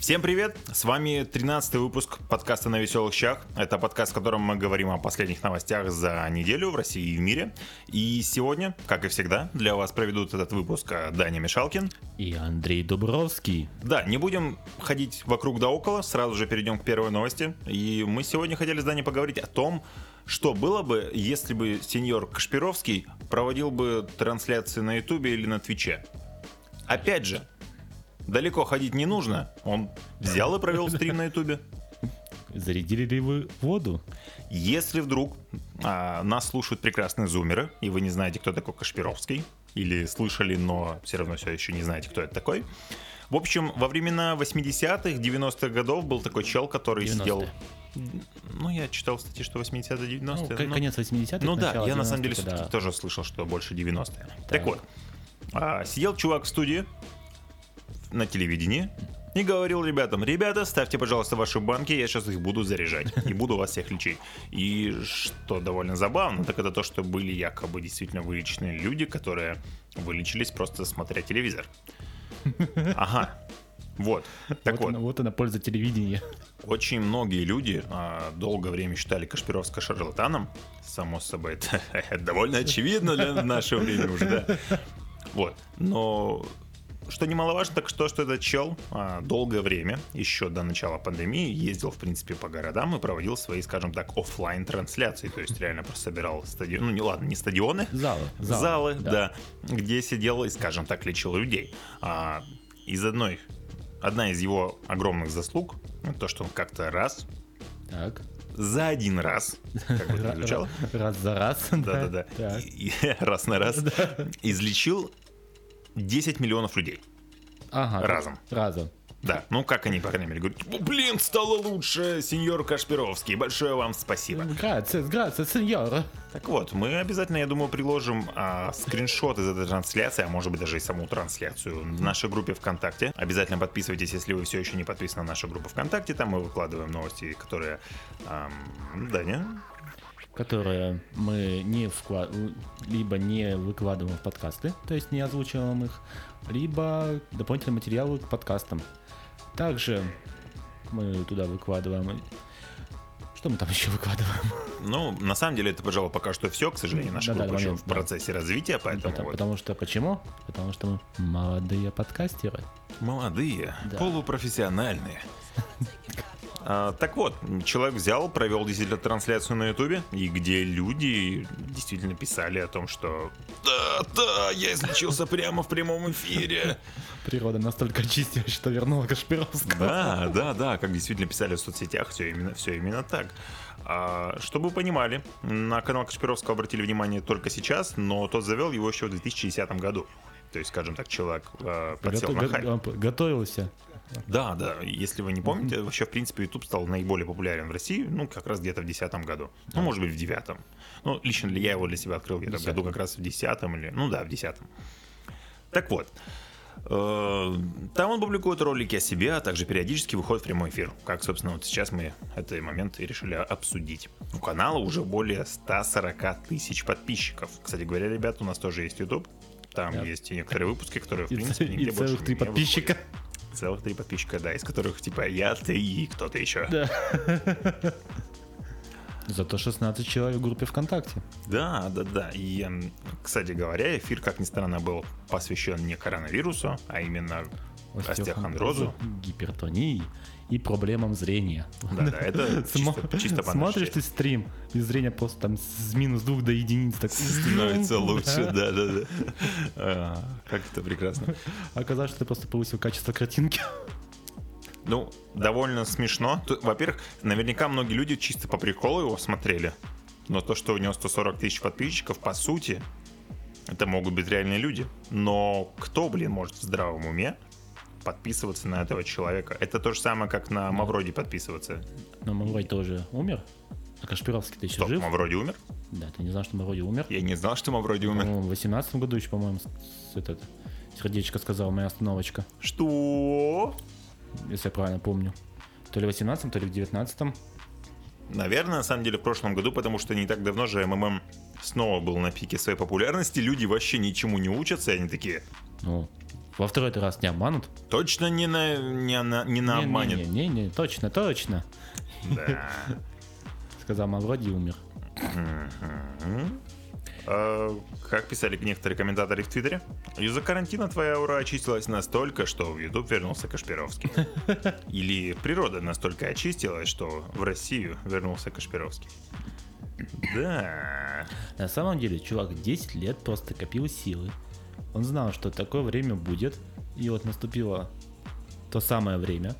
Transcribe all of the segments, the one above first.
Всем привет! С вами 13 выпуск подкаста «На веселых щах». Это подкаст, в котором мы говорим о последних новостях за неделю в России и в мире. И сегодня, как и всегда, для вас проведут этот выпуск Даня Мишалкин и Андрей Дубровский. Да, не будем ходить вокруг да около, сразу же перейдем к первой новости. И мы сегодня хотели с Даней поговорить о том, что было бы, если бы сеньор Кашпировский проводил бы трансляции на Ютубе или на Твиче. Опять же, далеко ходить не нужно. Он взял и провел стрим на ютубе. Зарядили ли вы воду? Если вдруг а, нас слушают прекрасные зумеры, и вы не знаете, кто такой Кашпировский, или слышали, но все равно все еще не знаете, кто это такой. В общем, во времена 80-х, 90-х годов был такой чел, который 90 сидел... Ну, я читал статьи, что 80-е, 90-е. Ну, но... конец 80-х, Ну да, я на самом деле да. тоже слышал, что больше 90-е. Так, так вот, а, сидел чувак в студии, на телевидении и говорил ребятам, ребята, ставьте, пожалуйста, ваши банки, я сейчас их буду заряжать и буду вас всех лечить. И что довольно забавно, так это то, что были якобы действительно вылеченные люди, которые вылечились просто смотря телевизор. Ага, вот. Так вот, вот. Она, вот она польза телевидения. Очень многие люди а, долгое время считали Кашпировска шарлатаном. Само собой, это, это довольно очевидно для нашего времени уже, да. Вот. Но что немаловажно, так что, что этот чел а, долгое время, еще до начала пандемии, ездил, в принципе, по городам и проводил свои, скажем так, офлайн трансляции. То есть реально просто собирал стадионы, ну не ладно, не стадионы, залы, залы, залы да. да, где сидел и, скажем так, лечил людей. А, из одной, одна из его огромных заслуг, то, что он как-то раз так за один раз, как бы это звучало. Раз за раз. Да-да-да. Раз на раз. Излечил 10 миллионов людей. Ага. Разом. Разом. Да, ну как они, по крайней мере, говорят, блин, стало лучше, сеньор Кашпировский, большое вам спасибо. Грация, грация, сеньор. Так вот, мы обязательно, я думаю, приложим а, скриншот из этой трансляции, а может быть даже и саму трансляцию в нашей группе ВКонтакте. Обязательно подписывайтесь, если вы все еще не подписаны на нашу группу ВКонтакте, там мы выкладываем новости, которые... Эм, да, не? Которые мы не вклад... либо не выкладываем в подкасты, то есть не озвучиваем их, либо дополнительные материалы к подкастам. Также мы туда выкладываем что мы там еще выкладываем? Ну, на самом деле, это, пожалуй, пока что все. К сожалению, наша да, группа да, еще в процессе развития, поэтому... Потому, вот. потому что почему? Потому что мы молодые подкастеры. Молодые, да. полупрофессиональные. А, так вот, человек взял, провел действительно трансляцию на Ютубе, и где люди действительно писали о том, что да, да, я излечился прямо в прямом эфире. Природа настолько чистая, что вернула Кашпировского. Да, да, да, как действительно писали в соцсетях, все именно, все именно так. А, чтобы вы понимали, на канал Кашпировского обратили внимание только сейчас, но тот завел его еще в 2010 году. То есть, скажем так, человек э, подсел Готов, на хайп. Готовился. Да, да. Если вы не помните, mm-hmm. вообще, в принципе, YouTube стал наиболее популярен в России, ну, как раз где-то в 2010 году. Ну, может быть, в 2009. Ну, лично ли я его для себя открыл где-то в году как раз в 2010 или... Ну, да, в 2010. Так вот. Э, там он публикует ролики о себе, а также периодически выходит в прямой эфир. Как, собственно, вот сейчас мы этот момент и решили обсудить. У канала уже более 140 тысяч подписчиков. Кстати говоря, ребят, у нас тоже есть YouTube. Там да. есть и некоторые выпуски, которые, в принципе, нигде и больше три подписчика. Выходят. Целых три подписчика, да, из которых типа я, ты и кто-то еще. Да. Зато 16 человек в группе ВКонтакте. Да, да, да. И, кстати говоря, эфир, как ни странно, был посвящен не коронавирусу, а именно остеохондрозу, гипертонии и проблемам зрения. Да, да, это чисто, чисто Смотришь ты стрим, и зрение просто там с минус двух до единиц так становится лучше, да, да, да. Как это прекрасно. Оказалось, что ты просто повысил качество картинки. Ну, довольно смешно. Во-первых, наверняка многие люди чисто по приколу его смотрели. Но то, что у него 140 тысяч подписчиков, по сути, это могут быть реальные люди. Но кто, блин, может в здравом уме подписываться на этого человека. Это то же самое, как на Мавроди подписываться. Но Мавроди тоже умер. А Кашпировский-то еще Стоп, жив? Мавроди умер? Да, ты не знал, что Мавроди умер? Я не знал, что Мавроди умер. Ну, в 18 году еще, по-моему, этот, сердечко сказал, моя остановочка. Что? Если я правильно помню. То ли в 18 то ли в 19 Наверное, на самом деле, в прошлом году, потому что не так давно же МММ снова был на пике своей популярности, люди вообще ничему не учатся, и они такие... Ну, во второй раз не обманут. Точно не на, не на, не на обмане. Не-не-не, точно, точно. Да. Сказал Мавроди умер. А, Как писали некоторые комментаторы в Твиттере, из-за карантина твоя аура очистилась настолько, что в YouTube вернулся Кашпировский. Или природа настолько очистилась, что в Россию вернулся Кашпировский. Да. На самом деле, чувак 10 лет просто копил силы. Он знал, что такое время будет. И вот наступило то самое время.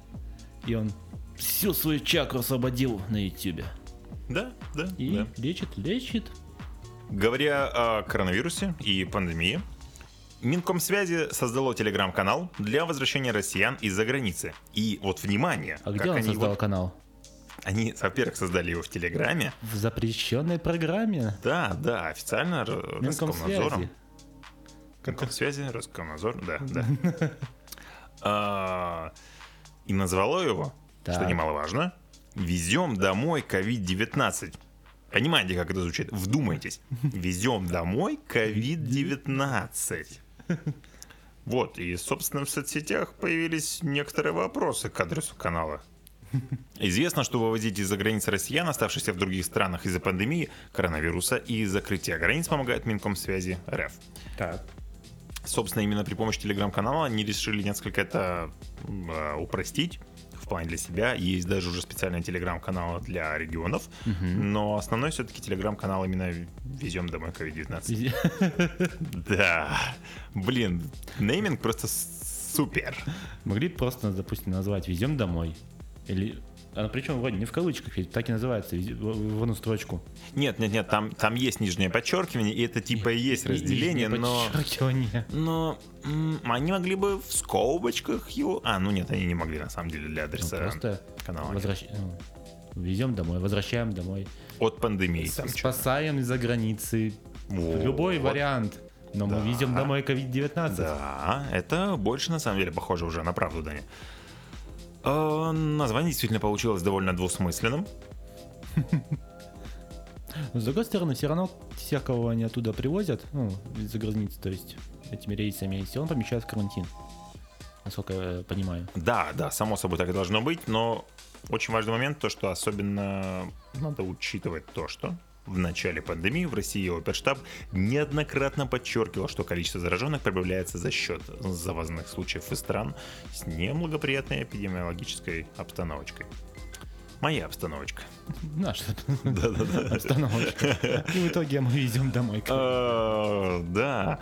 И он всю свою чакру освободил на ютюбе. Да, да, И да. лечит, лечит. Говоря о коронавирусе и пандемии, Минкомсвязи создало телеграм-канал для возвращения россиян из-за границы. И вот внимание, А где он они, создал вот- канал? они, во-первых, создали его в Телеграме. В запрещенной программе. Да, да, официально Роскомнадзором. Минкомсвязи. Минкомсвязи, Роскомнадзор, да, да. А, И назвало его, что немаловажно, «Везем домой COVID-19». Понимаете, как это звучит? Вдумайтесь. Везем домой COVID-19. Вот, и, собственно, в соцсетях появились некоторые вопросы к адресу канала. Известно, что вывозить из-за границы россиян, оставшихся в других странах из-за пандемии, коронавируса и закрытия границ помогает Минкомсвязи РФ. Так. Собственно, именно при помощи телеграм-канала они решили несколько это э, упростить в плане для себя. Есть даже уже специальные телеграм-каналы для регионов, но основной все-таки телеграм-канал именно «Везем домой COVID-19». Да, блин, нейминг просто супер. Могли просто, допустим, назвать «Везем домой». Или... А причем вроде не в кавычках, ведь так и называется, в, одну строчку. Нет, нет, нет, там, там есть нижнее подчеркивание, и это типа и есть разделение, но... подчеркивание. Но они могли бы в скобочках его... А, ну нет, они не могли на самом деле для Ну, адреса просто канала. возвращ... ну, везем домой, возвращаем домой. От пандемии там С- чё-то. Спасаем из-за границы. Вот. Любой вариант. Но Да. мы везем домой COVID-19. Да, это больше на самом деле похоже уже на правду, Даня. Э, название действительно получилось довольно двусмысленным. С другой стороны, все равно всех, кого они оттуда привозят, ну, из-за границы, то есть этими рейсами, все равно помещают в карантин. Насколько я понимаю. Да, да, само собой так и должно быть, но очень важный момент, то, что особенно надо учитывать то, что в начале пандемии в России оперштаб неоднократно подчеркивал, что количество зараженных прибавляется за счет завозных случаев из стран с неблагоприятной эпидемиологической обстановочкой. Моя обстановочка. Наша Да-да-да. обстановочка. И в итоге мы везем домой. А, Да.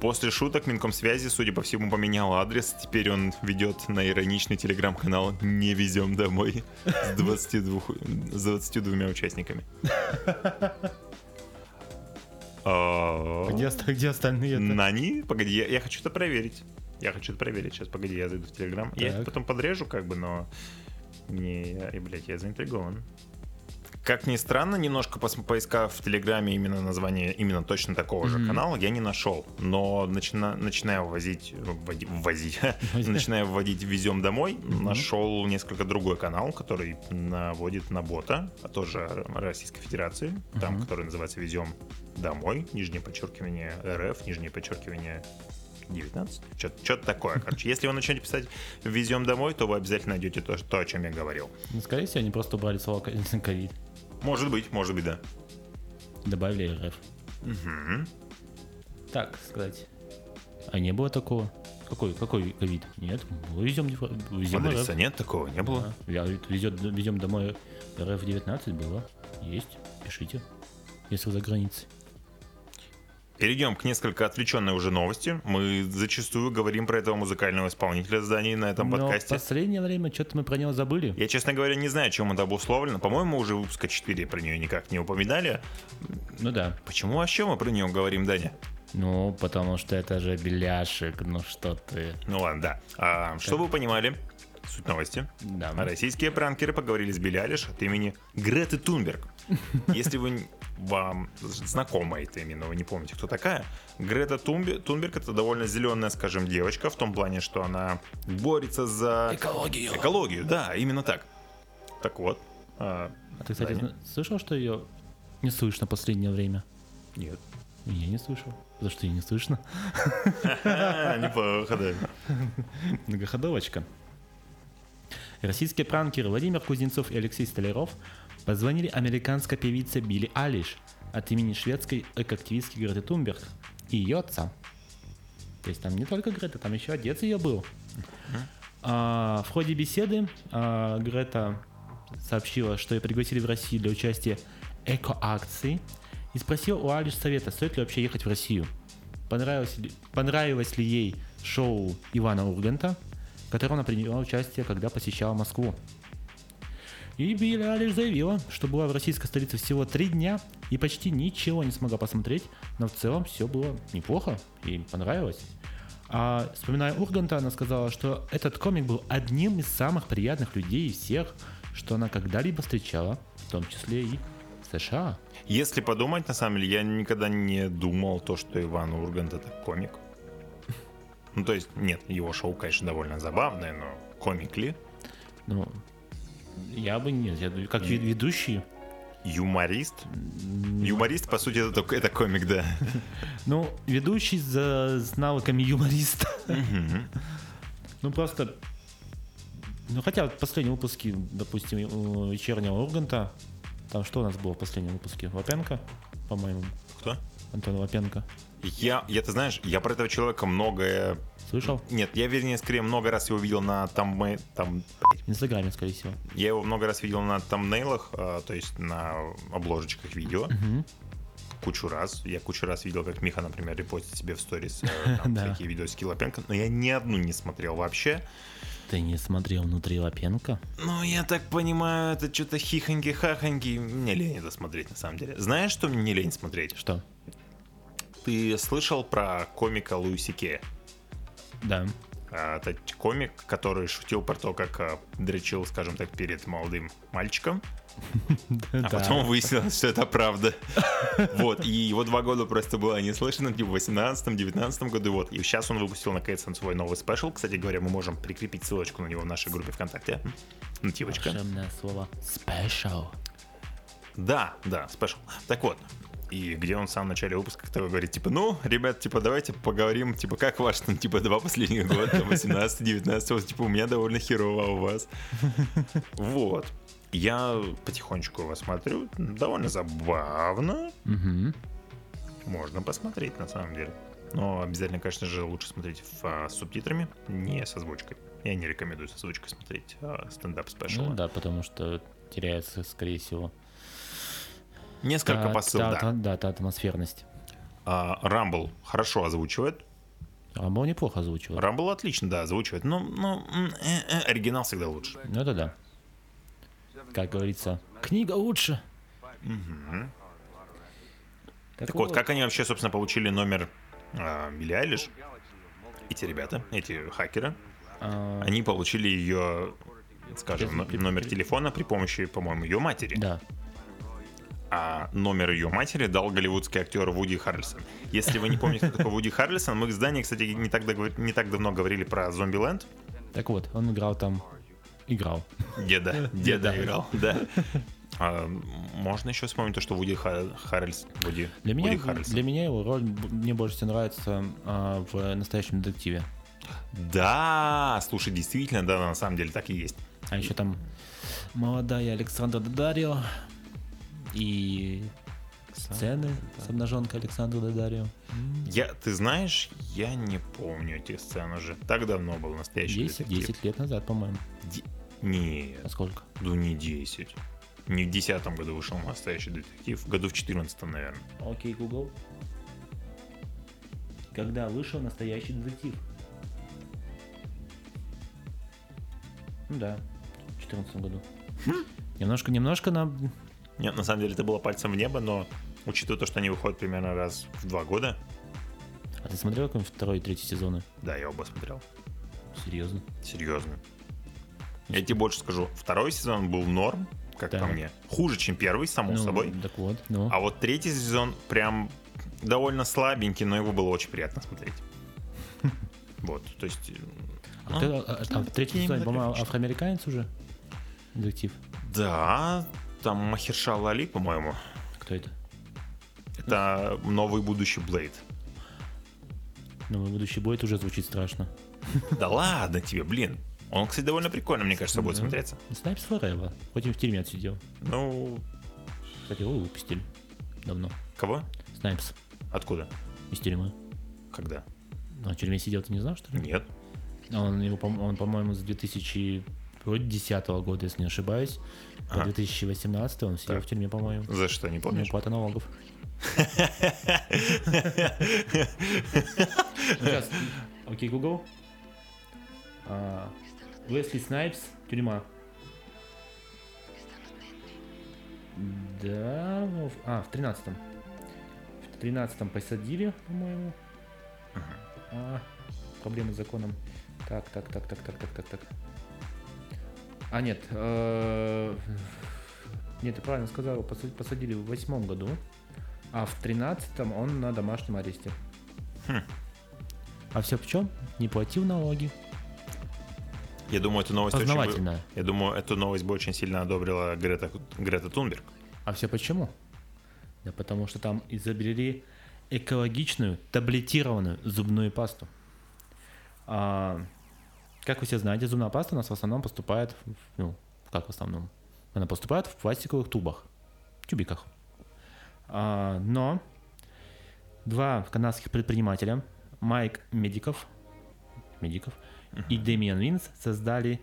После шуток Минкомсвязи, судя по всему, поменял адрес. Теперь он ведет на ироничный телеграм-канал «Не везем домой» с 22, с 22 участниками. А, Где, где остальные-то? Нани? Погоди, я, я хочу это проверить. Я хочу это проверить. Сейчас, погоди, я зайду в Телеграм. Я их потом подрежу, как бы, но... Не, я, и, блядь, я заинтригован. Как ни странно, немножко пос- поискав в Телеграме именно название именно точно такого же Мгм. канала, я не нашел. Но начина, начиная ввозить, вводи- ввозить, начиная вводить «Везем домой», нашел несколько другой канал, который наводит на бота, а тоже Российской Федерации, там, который называется «Везем домой», нижнее подчеркивание РФ, нижнее подчеркивание 19. Что-то такое, короче. Если вы начнете писать «Везем домой», то вы обязательно найдете то, то, о чем я говорил. Ну, скорее всего, они просто убрали слово ко- ковид. Может быть, может быть, да. Добавили РФ. Мгм. Так сказать. А не было такого? Какой, какой ковид? Нет, было везем, везем Адреса РФ. нет такого, не было. Да. Я везет, везем домой РФ-19 было. Есть, пишите. Если вы за границей. Перейдем к несколько отвлеченной уже новости. Мы зачастую говорим про этого музыкального исполнителя зданий на этом Но в подкасте. последнее время что-то мы про него забыли. Я, честно говоря, не знаю, чем это обусловлено. По-моему, уже выпуска 4 про нее никак не упоминали. Ну да. Почему вообще мы про нее говорим, Даня? Ну, потому что это же беляшек, ну что ты. Ну ладно, да. А, чтобы вы понимали, суть новости. Да. Российские пранкеры поговорили с Билли Алиш от имени Греты Тунберг. Если вы вам знакомо это имя, но вы не помните, кто такая, Грета Тунбе- Тунберг это довольно зеленая, скажем, девочка, в том плане, что она борется за Экологию. экологию. Да, именно так. Так вот. а, А ты, кстати, Даня? слышал, что ее не слышно последнее время? Нет. Я не слышал. За что и не слышно. Неплохо, да. Многоходовочка. Российские пранкеры Владимир Кузнецов и Алексей Столяров позвонили американской певице Билли Алиш от имени шведской экоактивистки Греты Тумберг и ее отца. То есть там не только Грета, там еще отец ее был. А, в ходе беседы а, Грета сообщила, что ее пригласили в Россию для участия эко-акции и спросила у Алиш совета, стоит ли вообще ехать в Россию. Понравилось ли, понравилось ли ей шоу Ивана Урганта, в котором она приняла участие, когда посещала Москву. И Билли Алиш заявила, что была в российской столице всего три дня и почти ничего не смогла посмотреть, но в целом все было неплохо и понравилось. А вспоминая Урганта, она сказала, что этот комик был одним из самых приятных людей из всех, что она когда-либо встречала, в том числе и в США. Если подумать, на самом деле, я никогда не думал то, что Иван Ургант это комик. Ну, то есть, нет, его шоу, конечно, довольно забавное, но комик ли? Ну, я бы нет, я как ве- ведущий. Юморист? Юморист, по сути, это, это комик, да. Ну, ведущий за, с навыками юмориста. Ну, просто... Ну, хотя последние выпуски, допустим, у вечернего Урганта, там что у нас было в последнем выпуске? Лапенко, по-моему, Кто? Антон Лапенко. Я, я, ты знаешь, я про этого человека многое... Слышал? Нет, я, вернее, скорее много раз его видел на там, там В Инстаграме, скорее всего. Я его много раз видел на тамнейлах, а, то есть на обложечках видео. Мгм. Кучу раз. Я кучу раз видел, как Миха, например, репостит себе в сторис э, там Да. всякие видосики Лапенко, но я ни одну не смотрел вообще. Ты не смотрел внутри Лапенко? Ну, я так понимаю, это что-то хихоньки-хахоньки. Мне лень это смотреть, на самом деле. Знаешь, что мне не лень смотреть? Что? Ты слышал про комика Луиси Кея? Да. А, Это комик, который шутил про то, как а, дрочил, скажем так, перед молодым мальчиком. А потом выяснилось, что это правда. Вот, и его два года просто было не слышно, типа в 18-19 году, вот. И сейчас он выпустил наконец-то свой новый спешл. Кстати говоря, мы можем прикрепить ссылочку на него в нашей группе ВКонтакте. Нативочка. Волшебное слово special. Да, да, спешл. Так вот, и где он в самом начале выпуска такой говорит, типа, ну, ребят, типа, давайте поговорим, типа, как ваш, там, типа, два последних года, там, 18 19 вот, типа, у меня довольно херово, а у вас. Вот. Я потихонечку его смотрю, довольно забавно, Угу. можно посмотреть, на самом деле. Но обязательно, конечно же, лучше смотреть в, а, с субтитрами, не с озвучкой. Я не рекомендую с озвучкой смотреть а, стендап спешл. Ну да, потому что теряется, скорее всего. Несколько та- посыл, та- да. та- Да, та атмосферность. Рамбл хорошо озвучивает, Рамбо неплохо озвучивал. Рамбл отлично, да, озвучивает. Но, ну, м, э, э, оригинал всегда лучше. Ну это да. Как говорится, книга лучше. Мгм. Так вот, как они вообще, собственно, получили номер а, Билли Айлиш? Эти ребята, эти хакеры, а, они получили ее, скажем, но- номер телефона при помощи, по-моему, ее матери. Да. А номер ее матери дал голливудский актер Вуди Харрельсон. Если вы не помните, кто такой Вуди Харрельсон, мы с Даней, кстати, не так, договор- не так давно говорили про Зомбиленд. Так вот, он играл там. Играл. Деда, Деда. деда играл, да. А, можно еще вспомнить то, что Вуди Ха- Харрельс, Вуди, Для меня, Вуди Харрельсон. для меня его роль мне больше всего нравится а, в настоящем детективе. Да, слушай, действительно, да, на самом деле так и есть. А еще там молодая Александра Дадарио и сцены с обнаженкой Александра Дадарио. Я, ты знаешь, я не помню этих сцен уже. Так давно был настоящий 10, детектив. 10 лет назад, по-моему. Де- Нет, А сколько? ну не 10. Не в десятом году вышел настоящий детектив, году в 14 наверное. Окей, Google. Когда вышел настоящий детектив? Ну да, в 2014 году. Немножко, немножко на... Нет, на самом деле это было пальцем в небо, но учитывая то, что они выходят примерно раз в два года, А ты смотрел какой-нибудь второй и третий сезоны? да, я оба смотрел. Серьезно? Серьезно. Я тебе больше скажу, второй сезон был норм, как Да. по мне. Хуже, чем первый, само ну, собой. Так вот, ну. А вот третий сезон прям довольно слабенький, но его было очень приятно смотреть. Вот, то есть... А, ну, а- а- в третьем сезоне, по-моему, афроамериканец уже? Детектив. Да, там Махершал Али, по-моему. Кто это? Это новый будущий Блейд. Ну, будущий бой уже звучит страшно. Да ладно тебе, блин. Он, кстати, довольно прикольно, мне кажется, будет смотреться. Снайпс Forever. Хоть и в тюрьме отсидел. Ну, Кстати, его выпустили. Давно. кого? Снайпс Откуда? из тюрьмы. Когда? А в тюрьме сидел, ты не знал, что ли? Нет. Он, его, он по-моему, с 2010 года, если не ошибаюсь. По Ага. 2018 он сидел Так. в тюрьме, по-моему. За что, не Ну, помнишь? уплата налогов. Сейчас. Окей, Google. А, Уэсли Снайпс, тюрьма. Да, ну, в- а, в 13-м. В 13-м посадили, по-моему. А, проблемы с законом. Так, так, так, так, так, так, так, так. А, нет. э, Нет, ты правильно сказал, посадили в восьмом году, а в тринадцатом он на домашнем аресте. Хм. А все в чем? Не платил налоги. Я думаю, эту новость очень. Я думаю, эту новость бы очень сильно одобрила Грета, Грета Тунберг. А все почему? Да потому что там изобрели экологичную таблетированную зубную пасту. А, как вы все знаете, зубная паста у нас в основном поступает, в- ну, как в основном? Она поступает в пластиковых тубах, тюбиках. А, но два канадских предпринимателя, Майк Медиков, Медиков и Дэмиан Винс создали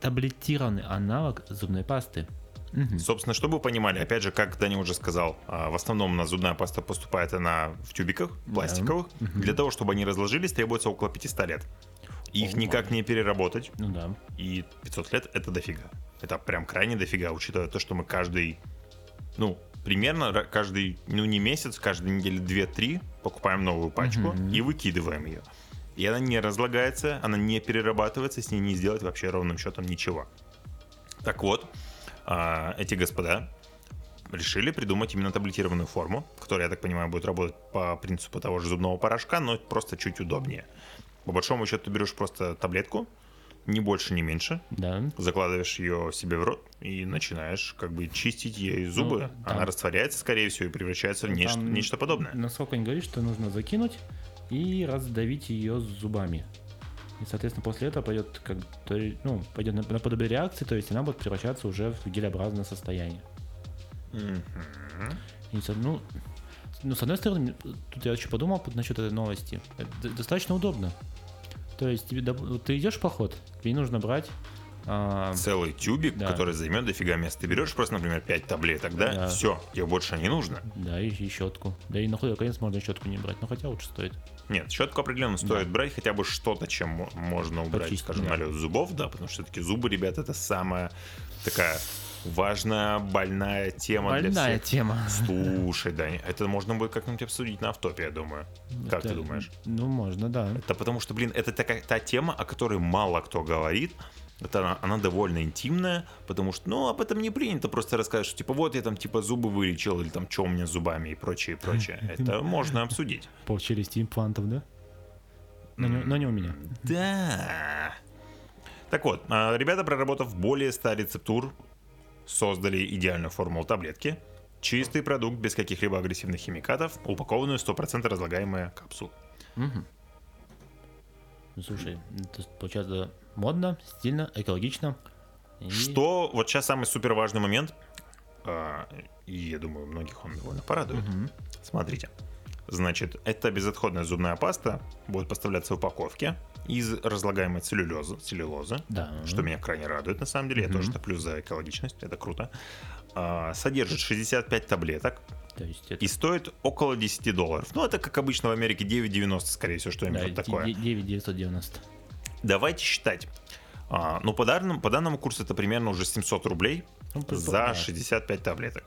таблетированный аналог зубной пасты. Мгм. Собственно, чтобы вы понимали, опять же, как Даня уже сказал, а, в основном у нас зубная паста поступает она в тюбиках пластиковых. Для того, чтобы они разложились, требуется около 500 лет. Их О, никак не переработать, Ну да. и 500 лет это дофига. Это прям крайне дофига, учитывая то, что мы каждый, ну, примерно каждый, ну не месяц, каждые недели 2-3 покупаем новую пачку и выкидываем ее. И она не разлагается, она не перерабатывается, с ней не сделать вообще ровным счетом ничего. Так вот, а, эти господа решили придумать именно таблетированную форму, которая, я так понимаю, будет работать по принципу того же зубного порошка, но просто чуть удобнее. По большому счету ты берешь просто таблетку, ни больше, ни меньше, Да. закладываешь ее себе в рот и начинаешь как бы чистить ей зубы. Ну, Она растворяется, скорее всего, и превращается в нечто, Там, нечто подобное. Насколько они говорят, что нужно закинуть и раздавить ее зубами. И, соответственно, после этого пойдет как то ну, пойдет на- наподобие реакции, то есть она будет превращаться уже в гелеобразное состояние. Мгм. И, ну, ну, с одной стороны, тут я еще подумал насчет этой новости. Это достаточно удобно. То есть тебе, ты идешь в поход, тебе нужно брать а, Целый тюбик, Да. который займет дофига места. Ты берешь просто, например, 5 таблеток, да? Да. Все, тебе больше не нужно. да, и, и щетку. Да и на худой конец можно щетку не брать, но хотя лучше стоит. Нет, щетку определенно стоит брать хотя бы что-то, чем мо- можно убрать, Почистить, скажем, да. налет зубов, да, потому что все-таки зубы, ребят, это самая такая важная, больная тема для Больная всех. тема. Слушай, Даня, это можно будет как-нибудь обсудить на автопе, я думаю. Как Это- ты думаешь? Ну, можно, да. Это потому что, блин, это такая та тема, о которой мало кто говорит. Это она, она довольно интимная, потому что, ну, об этом не принято просто рассказать, что, типа, вот я там, типа, зубы вылечил, или там, что у меня с зубами и прочее, прочее. Это можно обсудить. Пол челюсти имплантов, да? Но не, но не у меня. Да. Так вот, а, ребята, проработав более 100 рецептур, создали идеальную формулу таблетки. Чистый продукт без каких-либо агрессивных химикатов, упакованную в 100% разлагаемые капсулы. Мгм. Ну, слушай, это получается модно, стильно, экологично. И- Что вот сейчас самый супер важный момент, а, и я думаю, многих он довольно порадует. Мгм. Смотрите. Значит, эта безотходная зубная паста будет поставляться в упаковке из разлагаемой целлюлезы, целлюлозы, Да. что меня крайне радует на самом деле. Я Мгм. тоже топлю за экологичность, это круто. А, содержит 65 таблеток То есть это и стоит около 10 долларов. Ну, это, как обычно, в Америке 9,90, скорее всего, что-нибудь да, вот такое. 9990. Давайте считать. А, ну, по данному, по данному курсу это примерно уже 700 рублей Ну, за да. 65 таблеток.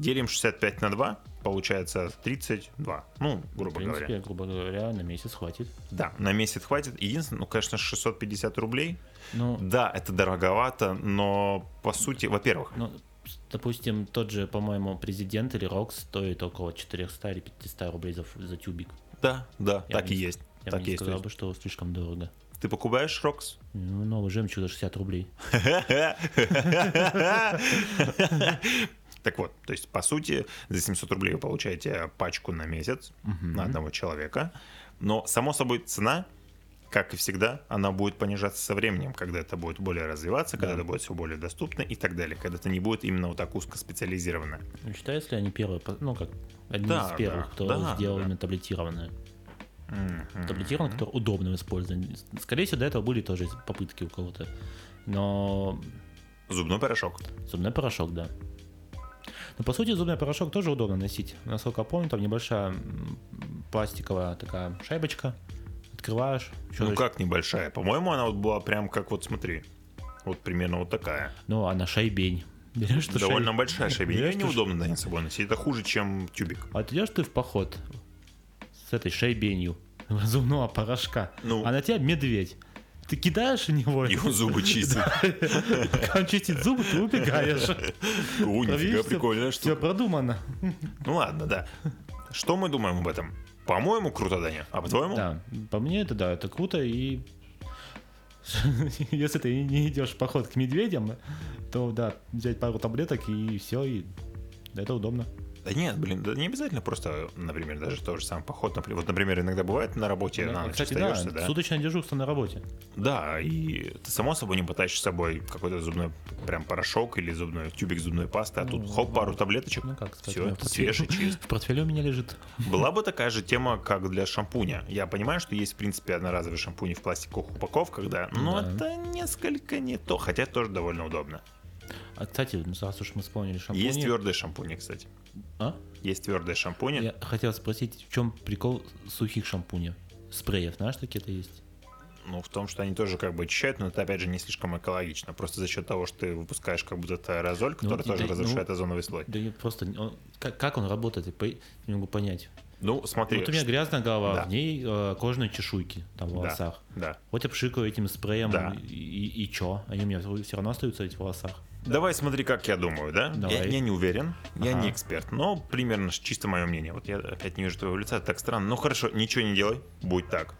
Делим 65 на 2, получается 32. Ну, В грубо принципе, говоря. грубо говоря, на месяц хватит. Да, на месяц хватит. Единственное, ну, конечно, 650 рублей. Ну, Да, это дороговато, но по сути, во-первых, ну, допустим, тот же, по-моему, президент или Рокс стоит около 400 или 500 рублей за, за тюбик. да, да, Я так бы и не- есть. Я так бы и не есть. сказал То бы, что слишком дорого. есть Ты покупаешь Рокс? Ну, новый жемчуг за 60 рублей. Так вот, то есть, по сути, за 700 рублей вы получаете пачку на месяц на одного человека. Но, само собой, цена, как и всегда, она будет понижаться со временем, когда это будет более развиваться, когда Да. это будет все более доступно и так далее, когда это не будет именно вот так узко специализировано. Ну, Считаются ли они первые, ну как, одни Да, из первых, да, кто да, сделал да. именно таблетированное? Мгм. Таблетированное, которое удобно в использовании. Скорее всего, до этого были тоже попытки у кого-то. Но Зубной порошок. зубной порошок, да. Но по сути зубной порошок тоже удобно носить. Насколько я помню, там небольшая пластиковая такая шайбочка. Открываешь. Ну как небольшая? По-моему, она вот была прям как вот смотри. Вот примерно вот такая. Ну, она шайбень. Берешь ты Довольно шайб- большая шайба. Ее неудобно да, с собой носить. Это хуже, чем тюбик. А ты идешь ты в поход с этой шайбенью зубного порошка, Ну. а на тебя медведь. Ты кидаешь в него, Его зубы чистят. пока он чистит зубы, ты убегаешь. О, нифига прикольная Все штука. продумано. Ну ладно, да. Что мы думаем об этом? По-моему, круто, Даня. А по-твоему? Да, по мне это да, это круто и если ты не идешь в поход к медведям, то да, взять пару таблеток и все, и это удобно. Да нет, блин, да не обязательно просто, например, даже тот же самый поход. Вот, например, иногда бывает на работе на ночь Кстати, да, остаешься, да? суточное дежурство на работе. Да, и ты само собой не потащишь с собой какой-то зубной прям порошок или зубной тюбик зубной пасты, а тут хоп, пару таблеточек, Ну как у все, свежий, чист. В портфеле у меня лежит. Была бы такая же тема, как для шампуня. Я понимаю, что есть, в принципе, одноразовые шампуни в пластиковых упаковках, да, но Да. это несколько не то, хотя тоже довольно удобно. А, кстати, ну, раз уж мы вспомнили шампуни... Есть твердые шампуни, кстати. А? Есть твердые шампуни. Я хотел спросить, в чем прикол сухих шампуней? Спреев, знаешь, такие-то есть? Ну, в том, что они тоже как бы очищают, но это, опять же, не слишком экологично. Просто за счет того, что ты выпускаешь как будто это аэрозоль, который вот, тоже да, ну, разрушает озоновый слой. Да я просто... он- как, как он работает, я не могу понять. Ну, смотри. вот у меня грязная голова, Да. в ней э, кожные чешуйки там в Да. волосах. Да. Вот я пшикаю этим спреем, Да. и, и, и чё? Они у меня все равно остаются эти в волосах. Давай смотри, как я думаю, да? Я, я не уверен, я Ага. не эксперт, но примерно чисто мое мнение. Вот я опять не вижу твоего лица, это так странно. Ну хорошо, ничего не делай, будь так.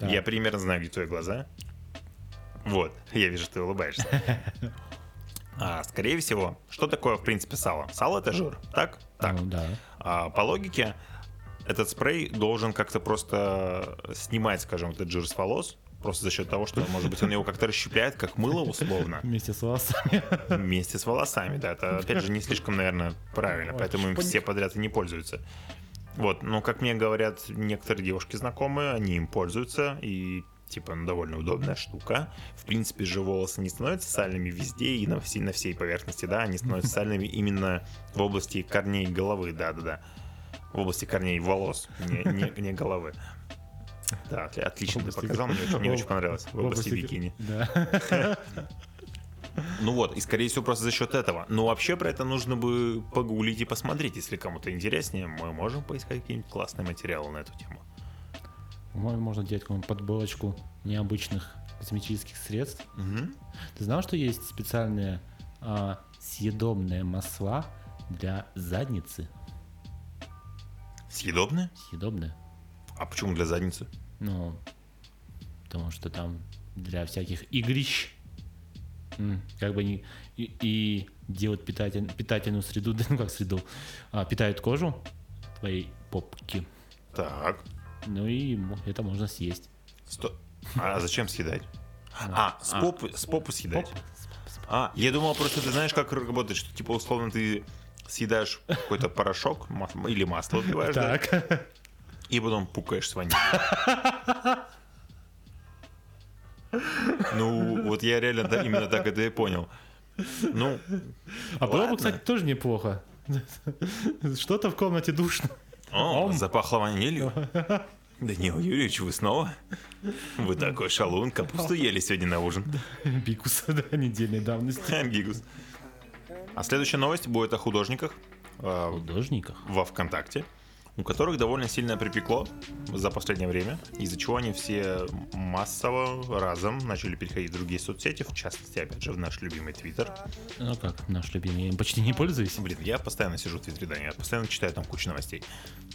Да. Я примерно знаю, где твои глаза. Вот, я вижу, ты улыбаешься. А, скорее всего, что такое, в принципе, сало? Сало это жир, так? Так. Ну, да. А, по логике, этот спрей должен как-то просто снимать, скажем, этот жир с волос, просто за счет того, что, может быть, он его как-то расщепляет, как мыло условно, Вместе с волосами. вместе с волосами, да, это, опять же, не слишком, наверное, правильно, Ой, поэтому им шпунь. все подряд и не пользуются. Вот, но, как мне говорят некоторые девушки знакомые, они им пользуются, и типа, ну, довольно удобная штука. В принципе же волосы не становятся сальными везде и на всей, на всей поверхности, да, они становятся сальными именно в области корней головы, да-да-да. В области корней волос, не, не, не головы. Да, отли- отлично ты показал, мне очень, мне очень в- понравилось. В области бикини. Да. Ну вот, и скорее всего просто за счет этого. Но вообще про это нужно бы погуглить и посмотреть. Если кому-то интереснее, мы можем поискать какие-нибудь классные материалы на эту тему. Можно делать какую-нибудь подборочку необычных косметических средств. Мгм. Ты знал, что есть специальные а, съедобные масла для задницы? Съедобные? Съедобные. А почему для задницы? Ну, потому что там для всяких игрищ как бы они и, и делают питатель- питательную среду, да, ну как среду, а, питают кожу твоей попки. Так. Ну и это можно съесть. Сто... А зачем съедать? А, с А. попы, с попы съедать. Поп- А, я думал, просто ты знаешь, как работает, что типа условно ты съедаешь какой-то порошок или масло выпиваешь, да, Так. и потом пукаешь с ванилью. Ну, вот я реально да, именно так это и понял. Ну, А было Ладно. бы, кстати, тоже неплохо. Что-то в комнате душно. о, Ом. запахло ванилью. Данил Юрьевич, вы снова? Вы такой шалун, капусту ели сегодня на ужин. Бикус, да, недельной давности. Амбигус. А следующая новость будет о художниках Художниках. во ВКонтакте, у которых довольно сильно припекло за последнее время, из-за чего они все массово разом начали переходить в другие соцсети, в частности, опять же, в наш любимый Твиттер. Ну как наш любимый, я им почти не пользуюсь. Блин, я постоянно сижу в Твиттере, да, я постоянно читаю там кучу новостей.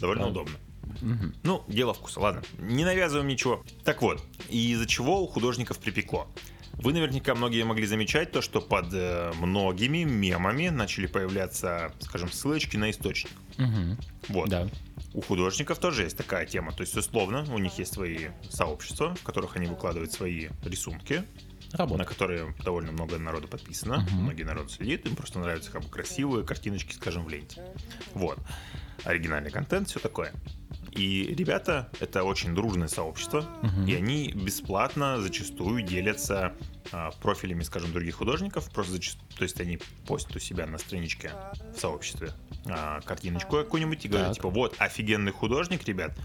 Довольно Да. удобно. Мгм. Ну, дело вкуса, ладно. Не навязываем ничего. Так вот, из-за чего у художников припекло? Вы наверняка многие могли замечать то, что под э, многими мемами начали появляться, скажем, ссылочки на источник. Мгм. Вот. Да. У художников тоже есть такая тема. То есть, условно, у них есть свои сообщества, в которых они выкладывают свои рисунки, на Работа. которые довольно много народу подписано. Мгм. Многие народ следит, им просто нравятся как бы красивые картиночки, скажем, в ленте. Вот. Оригинальный контент, все такое. И ребята, это очень дружное сообщество, Мгм. и они бесплатно зачастую делятся профилями, скажем, других художников, просто зачастую, то есть они постят у себя на страничке в сообществе а, картиночку какую-нибудь и говорят, Так. типа, вот, офигенный художник, ребят,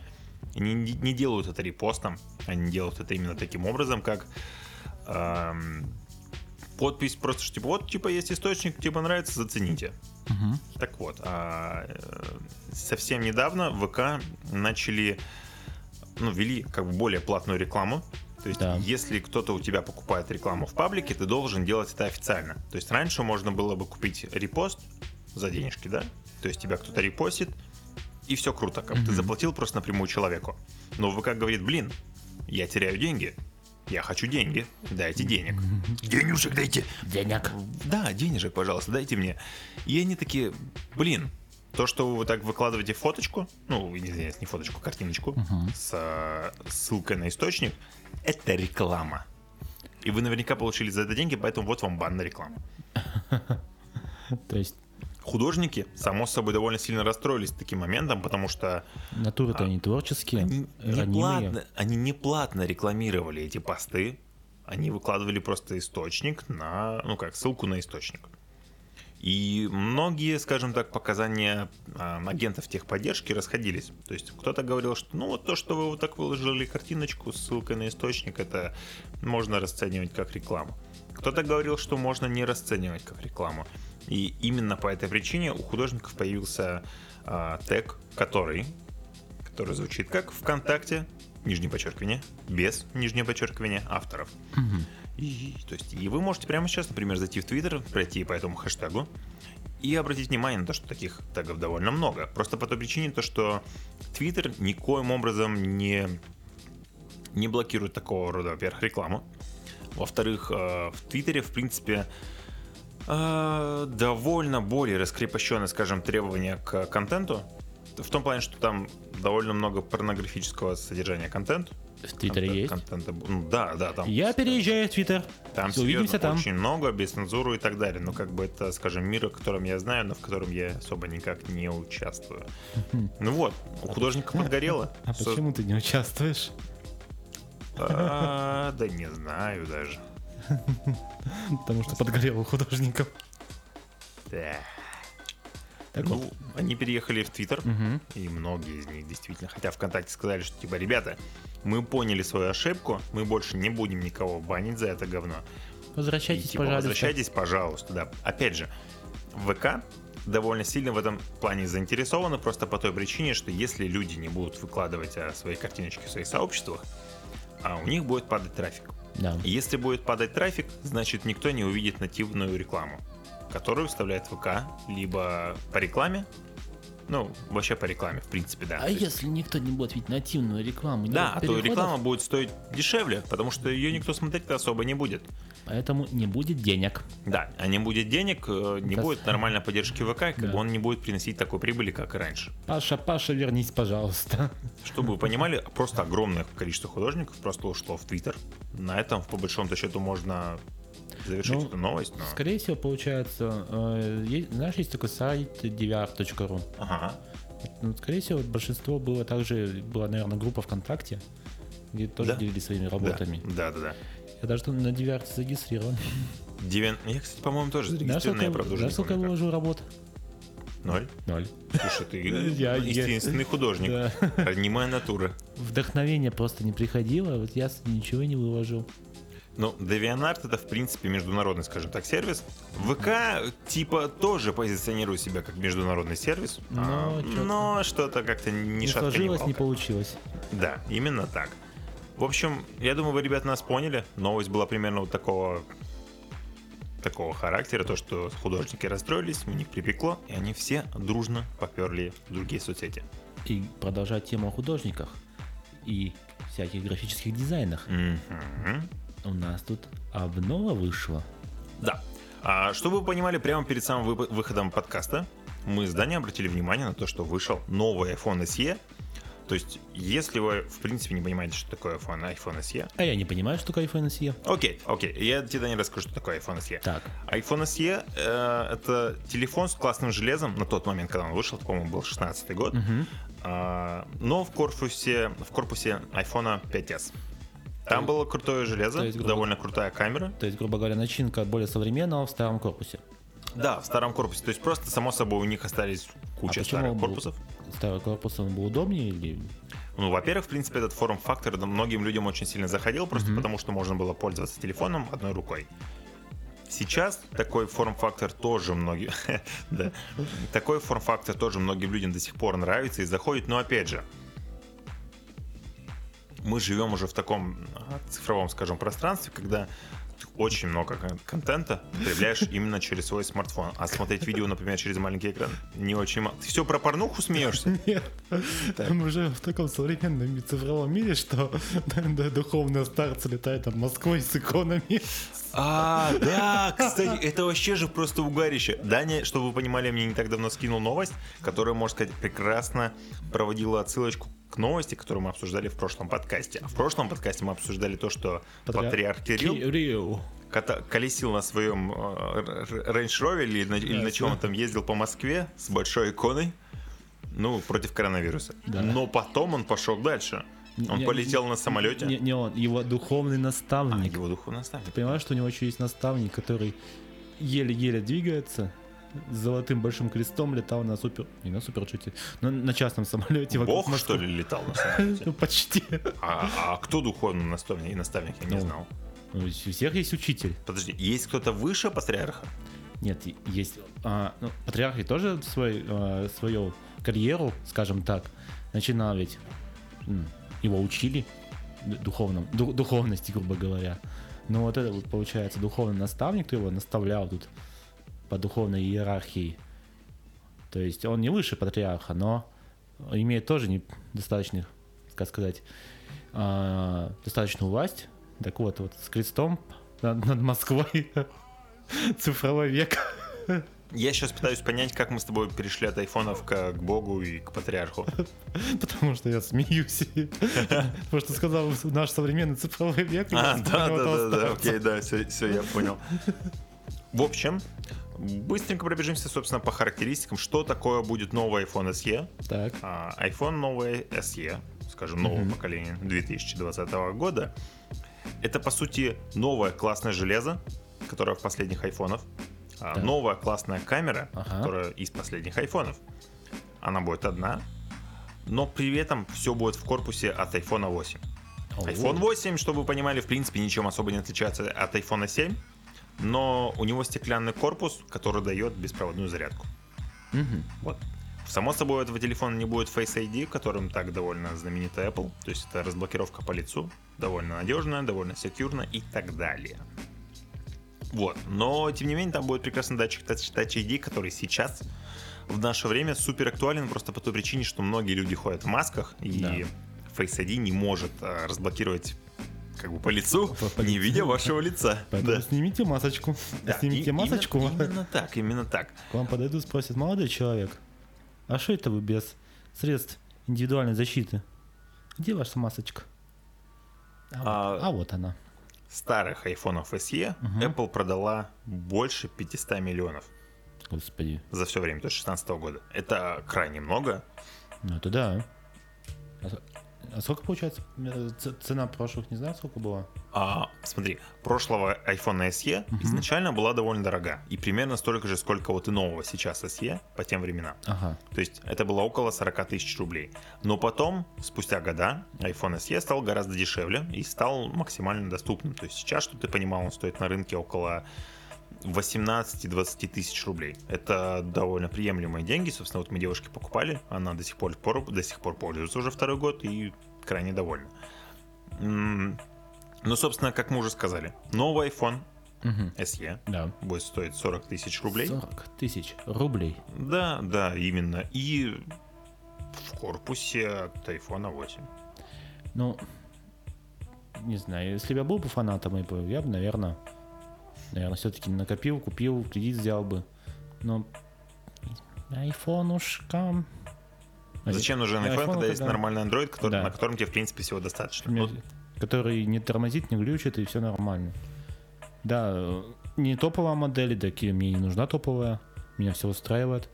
и не, не делают это репостом, они делают это именно таким образом, как ам, подпись просто, что типа, вот, типа, есть источник, типа, нравится, зацените. Мгм. Так вот, а, совсем недавно ВК начали, ну, ввели как бы более платную рекламу. То есть, Да. если кто-то у тебя покупает рекламу в паблике, ты должен делать это официально. То есть, раньше можно было бы купить репост за денежки, да? То есть, тебя кто-то репостит, и все круто. Как бы ты заплатил просто напрямую человеку. Но ВК говорит, блин, я теряю деньги. Я хочу деньги. Дайте денег. Денежек дайте. Денег. Да, денежек, пожалуйста, дайте мне. И они такие, блин, то, что вы так выкладываете фоточку, ну, извиняюсь, не фоточку, картиночку, Мгм. с э, ссылкой на источник, это реклама. И вы наверняка получили за это деньги, поэтому вот вам бан на рекламу. То есть Художники, само собой, довольно сильно расстроились таким моментом, потому что натуры-то А, они творческие, они не, платно, они не платно рекламировали эти посты, они выкладывали просто источник на, ну как, ссылку на источник. И многие, скажем так, показания а, агентов техподдержки расходились. То есть кто-то говорил, что ну вот то, что вы вот так выложили картиночку с ссылкой на источник, это можно расценивать как рекламу. Кто-то говорил, что можно не расценивать как рекламу. И именно по этой причине у художников появился а, тег, который, который звучит как ВКонтакте, нижнее подчеркивание, без нижнее подчеркивание авторов. Мгм. И, то есть, и вы можете прямо сейчас, например, зайти в Твиттер, пройти по этому хэштегу и обратить внимание на то, что таких тегов довольно много. Просто по той причине, то, что Твиттер никоим образом не, не блокирует такого рода, во-первых, рекламу. Во-вторых, э, в Твиттере, в принципе, э, довольно более раскрепощенные, скажем, требования к контенту. В том плане, что там довольно много порнографического содержания контента. В Твиттере Контент- есть. контента. Ну, да, да, там. Я переезжаю в Твиттер. Там Увидимся серьезно, там. очень много, без цензуры и так далее. Но как бы это, скажем, мир, о котором я знаю, но в котором я особо никак не участвую. Ну вот, у художника подгорело. А почему ты не участвуешь? А, Да не знаю даже. Потому что подгорело у художников. Да. Так вот. Ну, они переехали в Твиттер, Мгм. и многие из них действительно, хотя ВКонтакте сказали, что типа, ребята, мы поняли свою ошибку, мы больше не будем никого банить за это говно. И, Возвращайтесь, типа, пожалуйста. возвращайтесь, пожалуйста, да. Опять же, ВК довольно сильно в этом плане заинтересованы просто по той причине, что если люди не будут выкладывать а, свои картиночки в своих сообществах, а у них будет падать трафик. Да. И если будет падать трафик, значит никто не увидит нативную рекламу, которую вставляет ВК либо по рекламе, ну, вообще по рекламе, в принципе, да. А То есть- если никто не будет видеть нативную рекламу? Да, то переходов, реклама будет стоить дешевле, потому что ее никто смотреть особо не будет. Поэтому не будет денег. Да, а не будет денег, э, не Да. будет нормальной поддержки ВК, как Да. бы он не будет приносить такой прибыли, как и раньше. Паша, Паша, вернись, пожалуйста. Чтобы вы понимали, просто огромное количество художников просто ушло в Твиттер. На этом, по большому счету, можно завершить Ну, эту новость. Но... Скорее всего, получается, э, есть- знаешь, есть такой сайт dvr.ru. Ага. Ну, скорее всего, большинство было также, была, наверное, группа ВКонтакте, где тоже Да. делились своими работами. Да, да, да. Я даже там на DVR зарегистрирован. Девян- Я, кстати, по-моему, тоже зарегистрирован, я правда уже знаешь, сколько я выложил работ? Ноль? Ноль. Слушай, ты Я- я- единственный художник. Да. Ранимая натура. Вдохновение просто не приходило, вот я ничего не выложил. Ну, DeviantArt это, в принципе, международный, скажем так, сервис. ВК, типа, тоже позиционирует себя как международный сервис, Но а, но что-то как-то Не шатка, ни сложилось, не получилось. Да, именно так. В общем, я думаю, вы, ребят, нас поняли. Новость была примерно вот такого такого характера, то, что художники расстроились, у них припекло, и они все дружно поперли в другие соцсети. И продолжать тему о художниках и всяких графических дизайнах. Мгм. У нас тут обнова вышла. Да. А, чтобы вы понимали, прямо перед самым вы- выходом подкаста мы с Даней обратили внимание на то, что вышел новый iPhone SE. То есть, если вы, в принципе, не понимаете, что такое iPhone, iPhone SE, А я не понимаю, что такое iPhone SE. окей, окей, я тебе, Даня, расскажу, что такое iPhone SE. Так, iPhone SE э, это телефон с классным железом на тот момент, когда он вышел, это, по-моему, был 16 год, А, но в корпусе, в корпусе iPhone 5s. Там было крутое железо, есть, грубо- довольно крутая камера. то есть, грубо говоря, начинка более современного в старом корпусе. Да, в старом корпусе. То есть просто, само собой, у них остались куча а старых был- корпусов. Старый корпус он был удобнее или... Ну, во-первых, в принципе, этот форм-фактор многим людям очень сильно заходил, просто потому что можно было пользоваться телефоном одной рукой. Сейчас такой форм-фактор тоже многим... да, такой форм-фактор тоже многим людям до сих пор нравится и заходит, но опять же, мы живем уже в таком а, цифровом, скажем, пространстве, когда очень много кон- контента потребляешь именно через свой смартфон. А смотреть видео, например, через маленький экран не очень... ма- Ты все про порнуху смеешься? Нет, мы живем в таком современном цифровом мире, что духовные старцы летают над Москвой с иконами. А, да, кстати, это вообще же просто угарище. Даня, чтобы вы понимали, мне не так давно скинул новость, которая, можно сказать, прекрасно проводила отсылочку к новости, которую мы обсуждали в прошлом подкасте. А в прошлом подкасте мы обсуждали то, что патриарх Кирилл Кирилл. кота- колесил на своем э, Range Rover или на, или на чем он там ездил по Москве с большой иконой, ну, против коронавируса. Да. Но потом он пошел дальше. Он Не- полетел на самолете. Не, не он, его духовный А, наставник. его духовный наставник. Ты понимаешь, что у него еще есть наставник, который еле-еле двигается, с золотым большим крестом летал на супер... Не на суперчуте, но на частном самолете Бог, Москвы. что ли, летал на самолете? Ну, Почти. А, а кто духовный наставник и наставник, я не Ну. знал. Ну, У всех есть учитель. Подожди, есть кто-то выше патриарха? Нет, есть... а, ну, патриарх ведь тоже свой, а, свою карьеру, скажем так, начинал ведь... Его учили духовном, ду- духовности, грубо говоря. Но вот это вот получается духовный наставник, кто его наставлял тут по духовной иерархии. То есть он не выше патриарха, но имеет тоже не достаточных, как сказать, а, достаточную власть. Так вот, вот с крестом над, над Москвой цифровой век. Я сейчас пытаюсь понять, как мы с тобой перешли от айфонов к, к Богу и к патриарху. Потому что я смеюсь. Потому что сказал наш современный цифровой век. А, да, да, да, окей, да, все, я понял. В общем, быстренько пробежимся, собственно, по характеристикам, что такое будет новый iPhone SE. Так. А, iPhone новый SE, скажем, нового поколения 2020 года. Это, по сути, новое классное железо, которое в последних айфонах. А, Так. Новая классная камера, Ага. которая из последних айфонов. Она будет одна, но при этом все будет в корпусе от iPhone 8. iPhone 8, чтобы вы понимали, в принципе, ничем особо не отличается от iPhone 7, но у него стеклянный корпус, который дает беспроводную зарядку. Мгм. Вот. Само собой, у этого телефона не будет Face ID, которым так довольно знаменита Apple. То есть это разблокировка по лицу, довольно надежная, довольно секьюрно и так далее. Вот. Но, тем не менее, там будет прекрасный датчик Touch ID, который сейчас в наше время супер актуален просто по той причине, что многие люди ходят в масках, и Да. Face ID не может а, разблокировать как бы по лицу, По- не видя вашего лица. Поэтому Да. снимите масочку. Да, Снимите и- масочку. Именно, именно так, именно так. К вам подойдут, спросят, молодой человек, а что это вы без средств индивидуальной защиты? Где ваша масочка? А, А- вот, а вот она. старых айфонов SE Apple продала больше 500 миллионов Господи. за все время, то есть 2016 года. Это крайне много. Ну это да. А, сколько получается э, цена прошлых, не знаю, сколько было? А, смотри, прошлого iPhone SE изначально была довольно дорога. И примерно столько же, сколько вот и нового сейчас SE по тем временам. Ага. То есть это было около 40 тысяч рублей. Но потом, спустя года, iPhone SE стал гораздо дешевле и стал максимально доступным. То есть сейчас, чтобы ты понимал, он стоит на рынке около 18-20 тысяч рублей. Это довольно приемлемые деньги. Собственно, вот мы девушке покупали, она до сих пор, до сих пор пользуется уже второй год и крайне довольна. Ну, собственно, как мы уже сказали, новый iPhone Мгм. SE Да. будет стоить 40 тысяч рублей. 40 тысяч рублей. Да, да, именно. И в корпусе от iPhone 8. Ну, не знаю, если бы я был бы фанатом я бы, наверное, наверное, все-таки накопил, купил, кредит взял бы. Но айфонушка... Зачем нужен iPhone, iPhone, когда есть когда- нормальный Android, который, Да. на котором тебе, в принципе, всего достаточно? Мне- который не тормозит, не глючит, и все нормально. Да, э, не топовая модель, да, мне не нужна топовая. Меня все устраивает.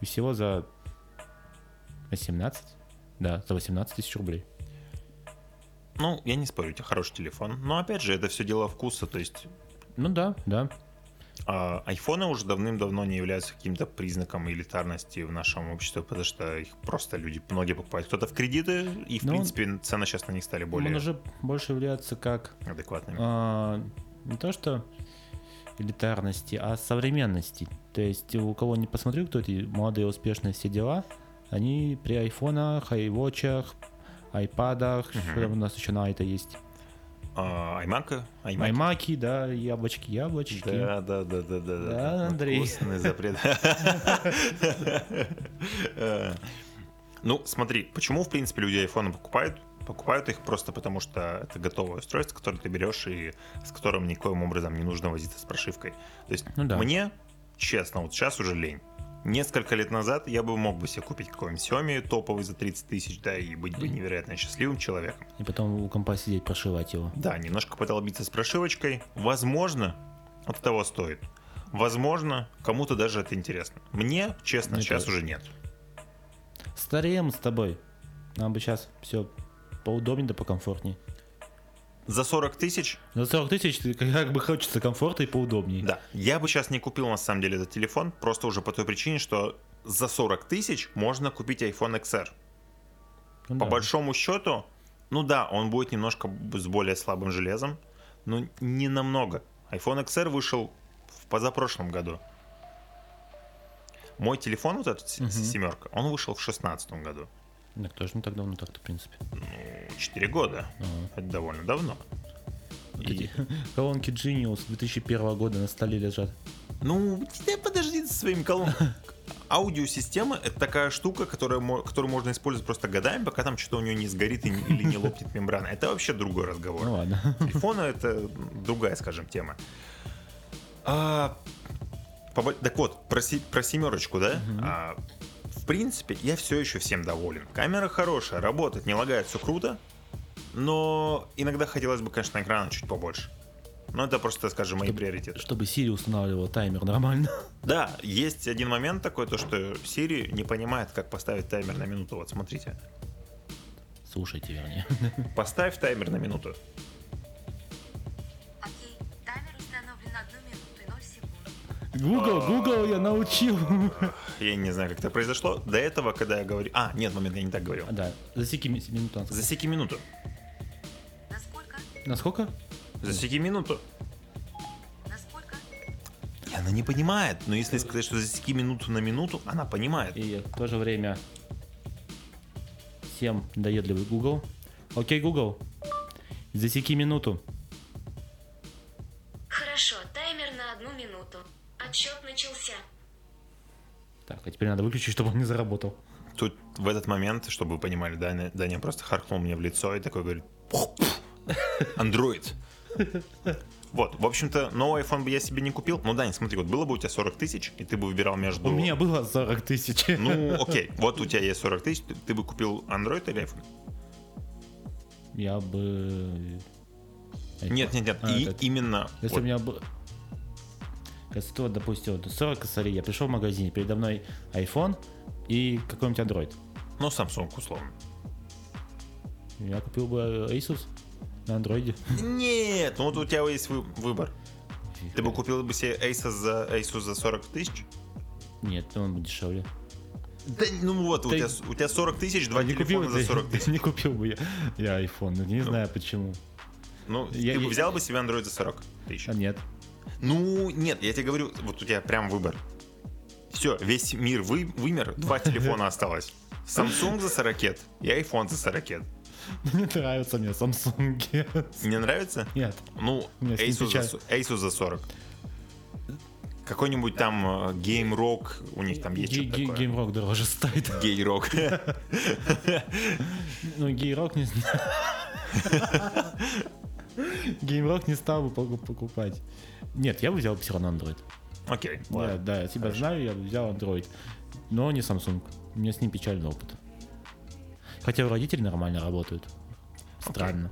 И всего за 18? Да, за 18 тысяч рублей. Ну, я не спорю, у тебя хороший телефон. Но опять же, это все дело вкуса. То есть Ну да, да. а, айфоны уже давным-давно не являются каким-то признаком элитарности в нашем обществе, потому что их просто люди, многие покупают. Кто-то в кредиты, и в Ну, принципе цены сейчас на них стали более Он уже больше является как адекватными. а, не то что элитарности, а современности. То есть у кого не посмотрю, кто эти молодые успешные все дела, они при айфонах, айвотчах, айпадах, там у нас еще на это есть. А, iMac? iMac? Аймаки, да, яблочки, яблочки. Да, да, да, да, да, Да, Андрей. Вкусный запрет. Э, Ну, смотри, почему, в принципе, люди айфоны покупают? Покупают их просто потому, что это готовое устройство, которое ты берешь и с которым никоим образом не нужно возиться с прошивкой. То есть Ну да. мне, честно, вот сейчас уже лень. Несколько лет назад я бы мог бы себе купить какой-нибудь Xiaomi топовый за 30 тысяч, да, и быть бы невероятно счастливым человеком. И потом у компа сидеть, прошивать его. Да, немножко подолбиться с прошивочкой. Возможно, от того стоит. Возможно, кому-то даже это интересно. Мне, честно, Мне сейчас тоже. уже нет. Стареем с тобой. Нам бы сейчас все поудобнее да покомфортнее. За 40 тысяч, За 40 тысяч ты как бы хочется комфорта и поудобнее. да, я бы сейчас не купил на самом деле этот телефон, просто уже по той причине, что за 40 тысяч можно купить iPhone XR. Ну По да. большому счету, ну да, он будет немножко с более слабым железом, но не намного. iPhone XR вышел в позапрошлом году. Мой телефон, вот этот Мгм. семерка, он вышел в шестнадцатом году. Так тоже не так давно так-то, в принципе. Ну, 4 года. Ага. Это довольно давно. Вот И- эти колонки Genius 2001 года на столе лежат. Ну, подожди со своим колонком. Аудиосистема — это такая штука, которая, которую можно использовать просто годами, пока там что-то у нее не сгорит и или не лопнет мембрана. Это вообще другой разговор. Ну ладно. Телефона это другая, скажем, тема. А, так вот, про, про семерочку, да? А, в принципе, я все еще всем доволен. Камера хорошая, работает, не лагает, все круто. Но иногда хотелось бы, конечно, экрана чуть побольше. Но это просто, скажем, мои приоритеты. Чтобы Siri устанавливал таймер нормально. Да, есть один момент такой, то что Siri не понимает, как поставить таймер на минуту. Вот смотрите. Слушайте, вернее. Поставь таймер на минуту. Окей, таймер установлен на одну минуту и 0 секунд. Google, Google я научил. Я не знаю, как это произошло. До этого, когда я говорю... А, нет, момент, я не так говорил. А, Да, засеки ми- минуту. назад. Засеки минуту. Насколько? На сколько? Засеки минуту. Насколько? И она не понимает. Но если сказать, что засеки минуту на минуту, она понимает. И в то же время всем доедливый Google. Окей, Google, засеки минуту. Хорошо, таймер на одну минуту. Отсчет начался. Так, а теперь надо выключить, чтобы он не заработал. Тут в этот момент, чтобы вы понимали, Даня, Даня просто харкнул мне в лицо и такой говорит... Андроид. Вот, в общем-то, новый iPhone бы я себе не купил. Ну, Дань, смотри, вот было бы у тебя 40 тысяч, и ты бы выбирал между... У меня было 40 тысяч. Ну, окей, вот у тебя есть 40 тысяч, ты, ты бы купил Android или iPhone? Я бы... Нет, нет, нет, А, и этот. именно... Если вот, у меня бы... Вот, допустим, вот 40 косарей, я пришел в магазин, передо мной iPhone и какой-нибудь Android. Ну, Samsung, условно. Я купил бы Asus на андроиде. Нет, ну вот у тебя есть вы- выбор. Ты бы купил бы себе Asus за, Asus за 40 тысяч? Нет, он бы дешевле. Да, ну вот, у, Ты- тебя, у тебя 40 тысяч, два не телефона за 40 тысяч. Не купил бы я, я iPhone, ну, не знаю почему. Ну, Я- ты бы я- взял бы себе Android за 40 тысяч. А нет. Ну, нет, я тебе говорю, вот у тебя прям выбор. Все, весь мир вы, вымер, два телефона осталось. Samsung за 40 и iPhone за 40. Не нравятся мне Samsung. Не нравится? Нет. Ну, Asus за, Asus за 40. Какой-нибудь там э, Game Rock, у них там есть что-то такое. Геймрок дороже стоит. Гей-рок. Ну, гейрок не знаю. Геймрок не стал бы поку- покупать. Нет, я бы взял все равно Android. Окей, ладно. да, я тебя знаю, я бы взял Android. Но не Samsung. У меня с ним печальный опыт. Хотя у родителей нормально работают. Странно.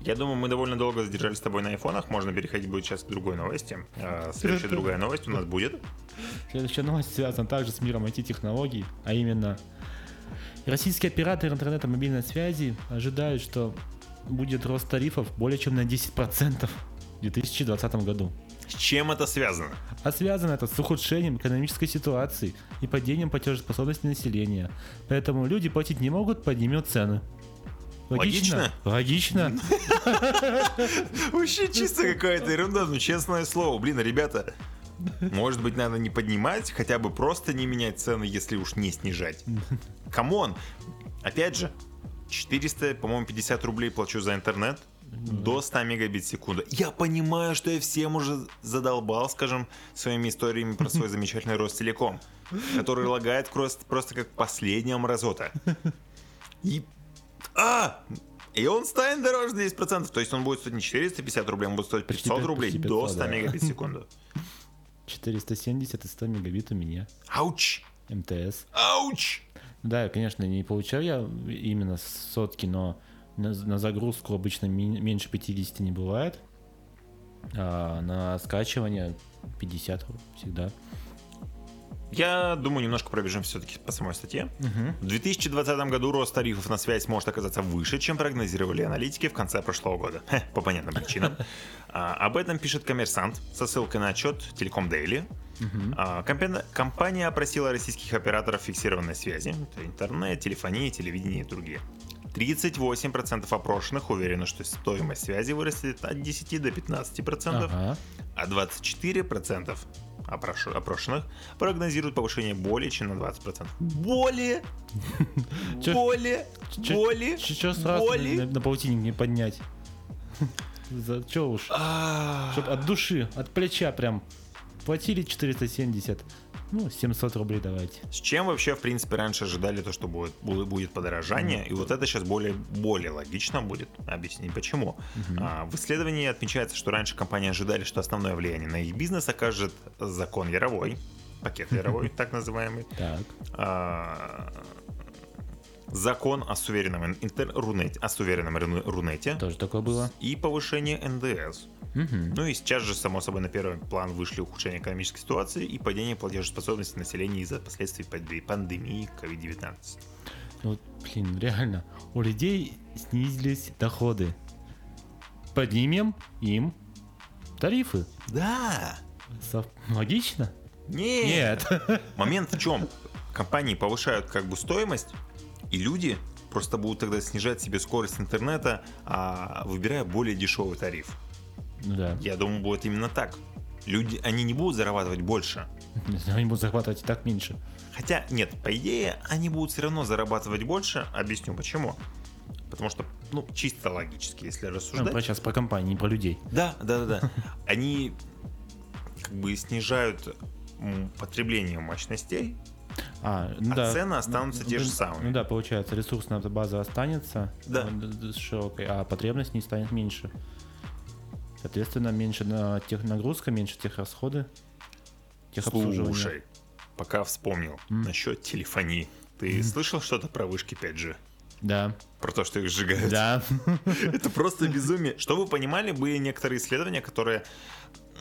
Я думаю, мы довольно долго задержались с тобой на айфонах. Можно переходить будет сейчас к другой новости. А, Следующая другая новость у нас будет. Следующая новость связана также с миром IT-технологий, а именно российские операторы интернета мобильной связи ожидают, что будет рост тарифов более чем на 10% в 2020 году. С чем это связано? А связано это с ухудшением экономической ситуации и падением платежеспособности населения. Поэтому люди платить не могут, поднимут цены. Логично? Логично. Вообще чисто какая-то ерунда, ну честное слово. Блин, ребята, может быть, надо не поднимать, хотя бы просто не менять цены, если уж не снижать. Come on! Опять же, 400, по-моему, 50 рублей плачу за интернет до 100 мегабит в секунду. Я понимаю, что я всем уже задолбал, скажем, своими историями про свой замечательный Ростелеком, который лагает просто, просто как последняя мразота. И... А! И он станет дороже на 10%. То есть он будет стоить не 450 рублей, он будет стоить Почти 500 пять- рублей до 500, 100 да. мегабит в секунду. 470 и 100 мегабит у меня. Ауч! МТС. Ауч! Да, конечно, не получал я именно сотки, но на, на загрузку обычно меньше 50 не бывает. А на скачивание 50 всегда. Я думаю, немножко пробежим все-таки по самой статье. В 2020 году рост тарифов на связь может оказаться выше, чем прогнозировали аналитики в конце прошлого года. Хе, по понятным причинам. А, об этом пишет коммерсант со ссылкой на отчет Telecom Daily. А, компания, компания опросила российских операторов фиксированной связи, это интернет, телефония, телевидение и другие. 38% опрошенных уверены, что стоимость связи вырастет от 10 до 15%, Ага. а 24% опрошу- опрошенных прогнозируют повышение более чем на 20%. Более! Более! Более! чё сразу на, полтинник не поднять? За чё уж? А, Чтоб от души, от плеча прям платили 470. Ну, 700 рублей давайте. С чем вообще, в принципе, раньше ожидали то, что будет, бу- будет подорожание, и вот это сейчас более, более логично будет. Объяснить почему. А, в исследовании отмечается, что раньше компании ожидали, что основное влияние на их бизнес окажет закон Яровой, пакет Яровой, так называемый, Так. Закон о суверенном интер- рунете, о суверенном ру- рунете Тоже такое было. и повышение НДС. Мгм. Ну и сейчас же, само собой, на первый план вышли ухудшение экономической ситуации и падение платежеспособности населения из-за последствий панде- пандемии COVID-19. Ну, Вот, блин, реально. У людей снизились доходы. Поднимем им тарифы. Да! Сов- Логично? Нет! Нет. Момент в чем? Компании повышают как бы стоимость, и люди просто будут тогда снижать себе скорость интернета, а выбирая более дешевый тариф. Ну да. Я думаю, будет именно так. Люди, они не будут зарабатывать больше. Они будут захватывать и так меньше. Хотя, нет, по идее, они будут все равно зарабатывать больше. Объясню почему. Потому что, ну, чисто логически, если Ну, рассуждать. про сейчас про компании, не про людей. Да, да, да, да. Они как бы снижают потребление мощностей, А, ну А да. цены останутся те же Ну, самые. Ну да, получается, ресурсная база останется Да. э, широкой, а потребность не станет меньше. Соответственно, меньше на тех нагрузка, меньше тех расходы. Техобслуживания. Слушай, пока вспомнил М. насчет телефонии. Ты слышал что-то про вышки 5G? Да. Про то, что их сжигают? Да. Это просто безумие. Что вы понимали, были некоторые исследования, которые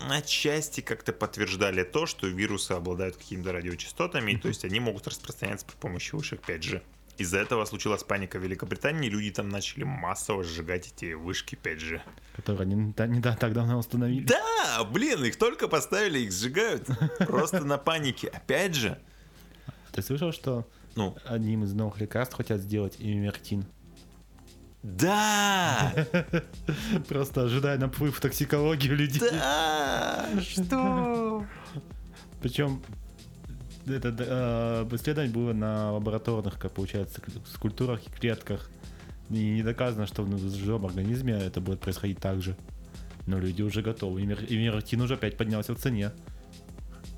отчасти как-то подтверждали то, что вирусы обладают какими-то радиочастотами, и то есть они могут распространяться при помощи вышек 5G. Из-за этого случилась паника в Великобритании, люди там начали массово сжигать эти вышки 5G. Которые не, да- не да, так давно установили. Да, блин, их только поставили, их сжигают. Просто на панике. Опять же, Ты слышал, что ну, одним из новых лекарств хотят сделать имертин? Да, Просто ожидая наплыв токсикологии у людей. да, что? Причем это э, исследование было на лабораторных, как получается, скульптурах и клетках. И не доказано, что в живом организме это будет происходить так же. Но люди уже готовы. И мертин уже опять поднялся в цене.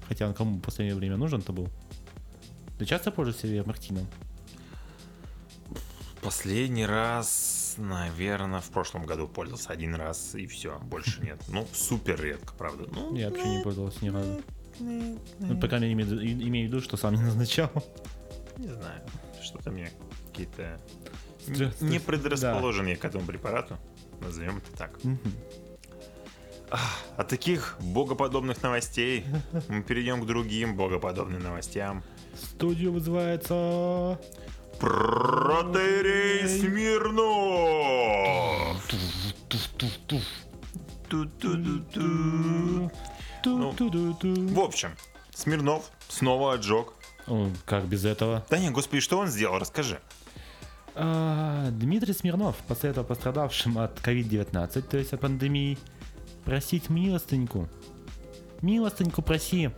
Хотя он кому в последнее время нужен-то был? Ты часто пользуешься мертином? Последний раз наверное, в прошлом году пользовался один раз и все, больше нет. Ну, супер редко, правда. Ну, Я вообще не пользовался ни разу. Ну, по крайней мере, имею в виду, что сам не назначал. не знаю, что-то мне какие-то не предрасположенные к этому препарату. Назовем это так. От таких богоподобных новостей мы перейдем к другим богоподобным новостям. Студию вызывается... Протерей Смирнов! Ту-ту-ту-ту. В общем, Смирнов снова отжег. Как без этого? Да не, господи, что он сделал? Расскажи. А, Дмитрий Смирнов посоветовал пострадавшим от COVID-19, то есть от пандемии, просить милостыньку. Милостыньку проси.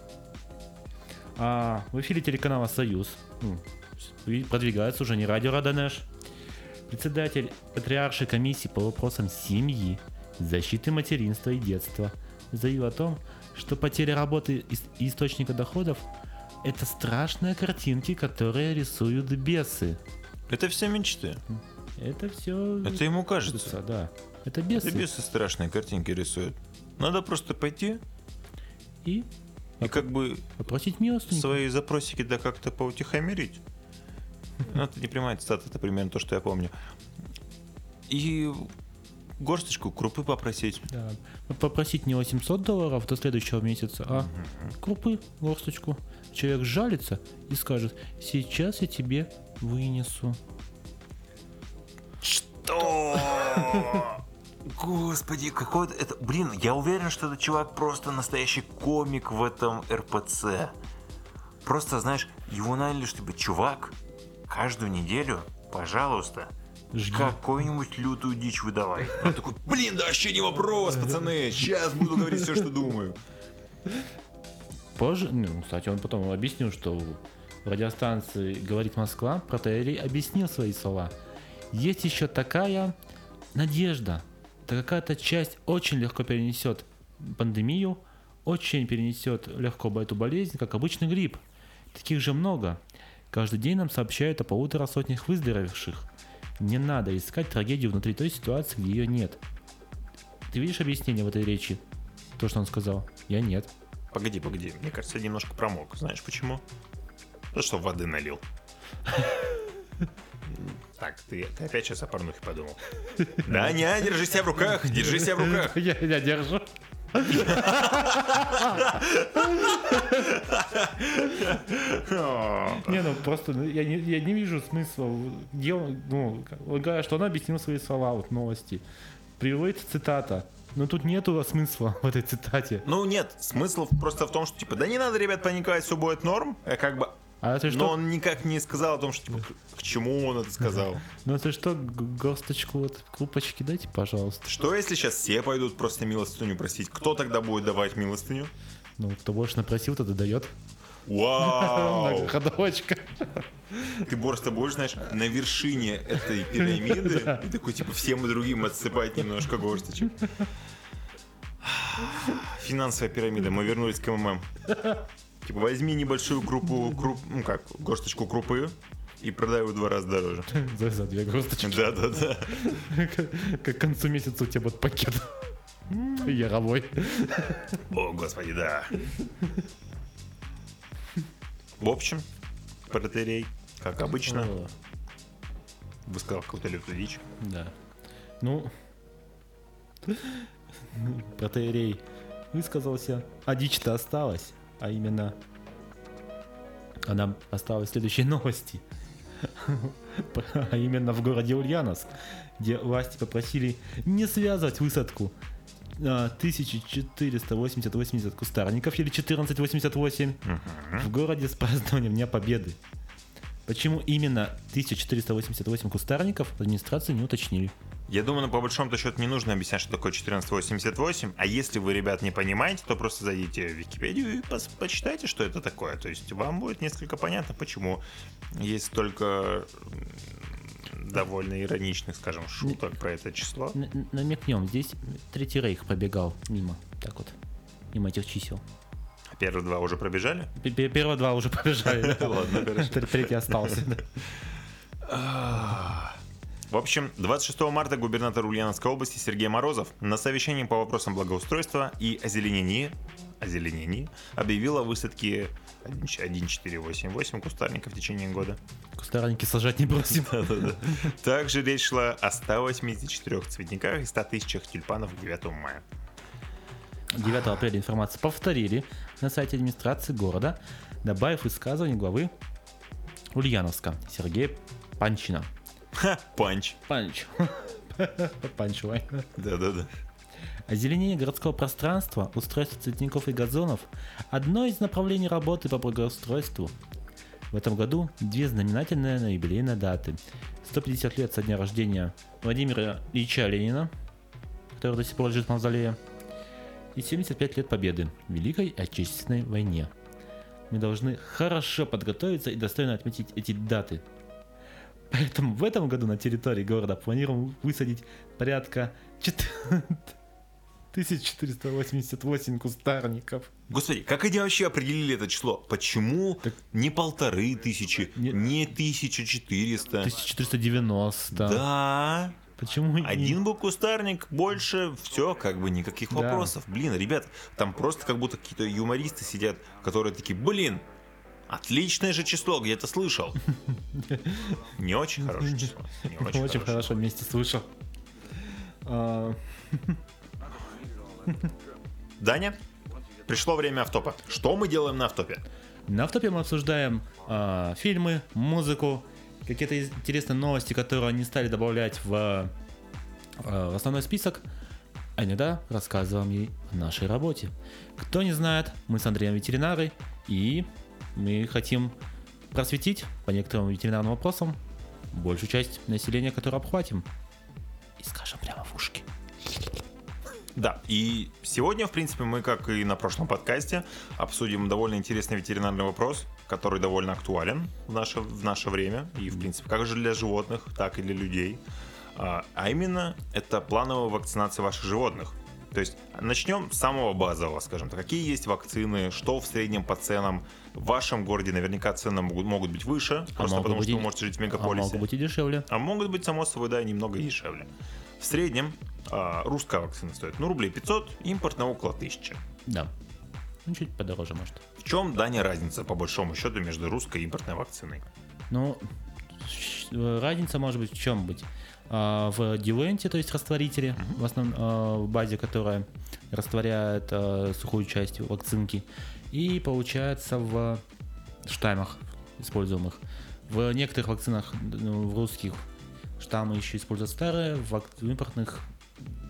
А, в эфире телеканала «Союз» ну, продвигается уже не радио Раданеш. Председатель патриаршей комиссии по вопросам семьи, защиты материнства и детства заявил о том, что потеря работы и источника доходов – это страшные картинки, которые рисуют бесы. Это все мечты. Это все... Это ему кажется. да. Это бесы. Это бесы страшные картинки рисуют. Надо просто пойти И и как бы попросить милостыньку. свои запросики да как-то поутихомирить. Ну, это не прямая цитата, это примерно то, что я помню. И горсточку крупы попросить. Да. Попросить не 800 долларов до следующего месяца, а крупы, горсточку. Человек жалится и скажет, сейчас я тебе вынесу. Что? Господи, какой это... Блин, я уверен, что этот чувак просто настоящий комик в этом РПЦ. Просто, знаешь, его наняли, чтобы чувак каждую неделю, пожалуйста, Жги. какую-нибудь лютую дичь выдавай. Он такой, блин, да вообще не вопрос, пацаны, сейчас буду говорить все, что думаю. Позже, ну, кстати, он потом объяснил, что в радиостанции «Говорит Москва» протеерей объяснил свои слова. Есть еще такая надежда. Да какая-то часть очень легко перенесет пандемию, очень перенесет легко эту болезнь, как обычный грипп. Таких же много. Каждый день нам сообщают о полутора сотнях выздоровевших. Не надо искать трагедию внутри той ситуации, где ее нет. Ты видишь объяснение в этой речи? То, что он сказал? Я нет. Погоди, погоди, мне кажется, я немножко промок. Знаешь почему? За что воды налил. Так, ты, ты опять сейчас о порнухе подумал. Да, не, держи себя в руках, держи себя в руках. Я, я держу. Не, ну просто ну, я не, вижу смысла. Где ну, он говорит, что он объяснил свои слова вот новости. Приводится цитата. Но тут нету смысла в этой цитате. Ну нет, смысл просто в том, что типа, да не надо, ребят, паниковать, все будет норм. Как бы, А это что? но он никак не сказал о том, что типа, к- чему он это сказал. Ну это что, горсточку вот крупочки дайте, пожалуйста. Что если сейчас все пойдут просто милостыню просить? Кто тогда будет давать милостыню? Ну, кто больше напросил, тот и дает. Вау! Многоходовочка. Ты просто будешь, знаешь, на вершине этой пирамиды и такой, типа, всем другим отсыпать немножко горсточек. Финансовая пирамида, мы вернулись к МММ. Типа, возьми небольшую крупу, круп, ну как, горсточку крупы и продай его в два раза дороже. За, за две горсточки. Да-да-да. Как к концу месяца у тебя будет пакет. Яровой. О, господи, да. В общем, протерей, как обычно, высказал какую-то лютую дичь. Да. Ну, протеерей высказался, а дичь-то осталась, а именно она осталась в следующей новости. А именно в городе Ульяновск, где власти попросили не связывать высадку а, 1480 кустарников или 1488 в городе с празднованием Дня Победы. Почему именно 1488 кустарников, администрации не уточнили. Я думаю, ну, по большому счету не нужно объяснять, что такое 1488. А если вы, ребят, не понимаете, то просто зайдите в Википедию и пос- почитайте, что это такое. То есть вам будет несколько понятно, почему есть столько м, довольно ироничных, скажем, шуток про это число. Н- намекнем, здесь Третий Рейх пробегал мимо, так вот, мимо этих чисел. Первые два уже пробежали? Первые два уже побежали. да. Ладно, Третий остался. В общем, 26 марта губернатор Ульяновской области Сергей Морозов на совещании по вопросам благоустройства и озеленении, озеленении объявил о высадке 1488 кустарников в течение года. Кустарники сажать не. Да-да-да. Также речь шла о 184 цветниках и 100 тысячах тюльпанов к 9 мая. 9 апреля информацию повторили на сайте администрации города, добавив высказывание главы Ульяновска Сергея Панчина. Ха, панч. Панч. Панчевай. Да-да-да. Озеленение городского пространства, устройство цветников и газонов – одно из направлений работы по благоустройству. В этом году две знаменательные на юбилейные даты. 150 лет со дня рождения Владимира Ильича Ленина, который до сих пор лежит в мавзолее, и 75 лет победы в Великой Отечественной войне. Мы должны хорошо подготовиться и достойно отметить эти даты. Поэтому в этом году на территории города планируем высадить порядка 1488 кустарников. Господи, как они вообще определили это число? Почему не полторы тысячи, Не- не 1400? 1490. Да, Почему не- один был кустарник, больше, все, как бы никаких Да. вопросов. Блин, ребят, там просто как будто какие-то юмористы сидят, которые такие, блин, отличное же число, где-то слышал. Не очень хорошее число. Не Очень, очень хорошо вместе слышал. А, Даня, пришло время автопа. Что мы делаем на автопе? На автопе мы обсуждаем а, фильмы, музыку, какие-то интересные новости, которые они стали добавлять в, а, в основной список. А иногда рассказываем ей о нашей работе. Кто не знает, мы с Андреем ветеринары, и мы хотим просветить по некоторым ветеринарным вопросам большую часть населения, которую обхватим. И скажем прямо в ушки. Да, и сегодня, в принципе, мы, как и на прошлом подкасте, обсудим довольно интересный ветеринарный вопрос, который довольно актуален в наше, в наше время, и, в принципе, как же для животных, так и для людей. А, а именно, это плановая вакцинация ваших животных. То есть начнем с самого базового, скажем так. Какие есть вакцины, что в среднем по ценам. В вашем городе наверняка цены могут, могут быть выше, просто могут потому что и- вы можете жить в А мегаполисе. могут быть и дешевле. А могут быть, само собой, да, немного дешевле. В среднем а, русская вакцина стоит, ну, рублей 500, импортная около 1000. Да. Ну, чуть подороже, может. В чем, Даня, разница, по большому счету, между русской и импортной вакциной? Ну, э, разница может быть в чем быть? А, В диленте, то есть растворителе, в основном а, в базе, которая растворяет а, сухую часть вакцинки, и получается в штаммах используемых. В некоторых вакцинах, ну, в русских, штаммы еще используют старые, в импортных,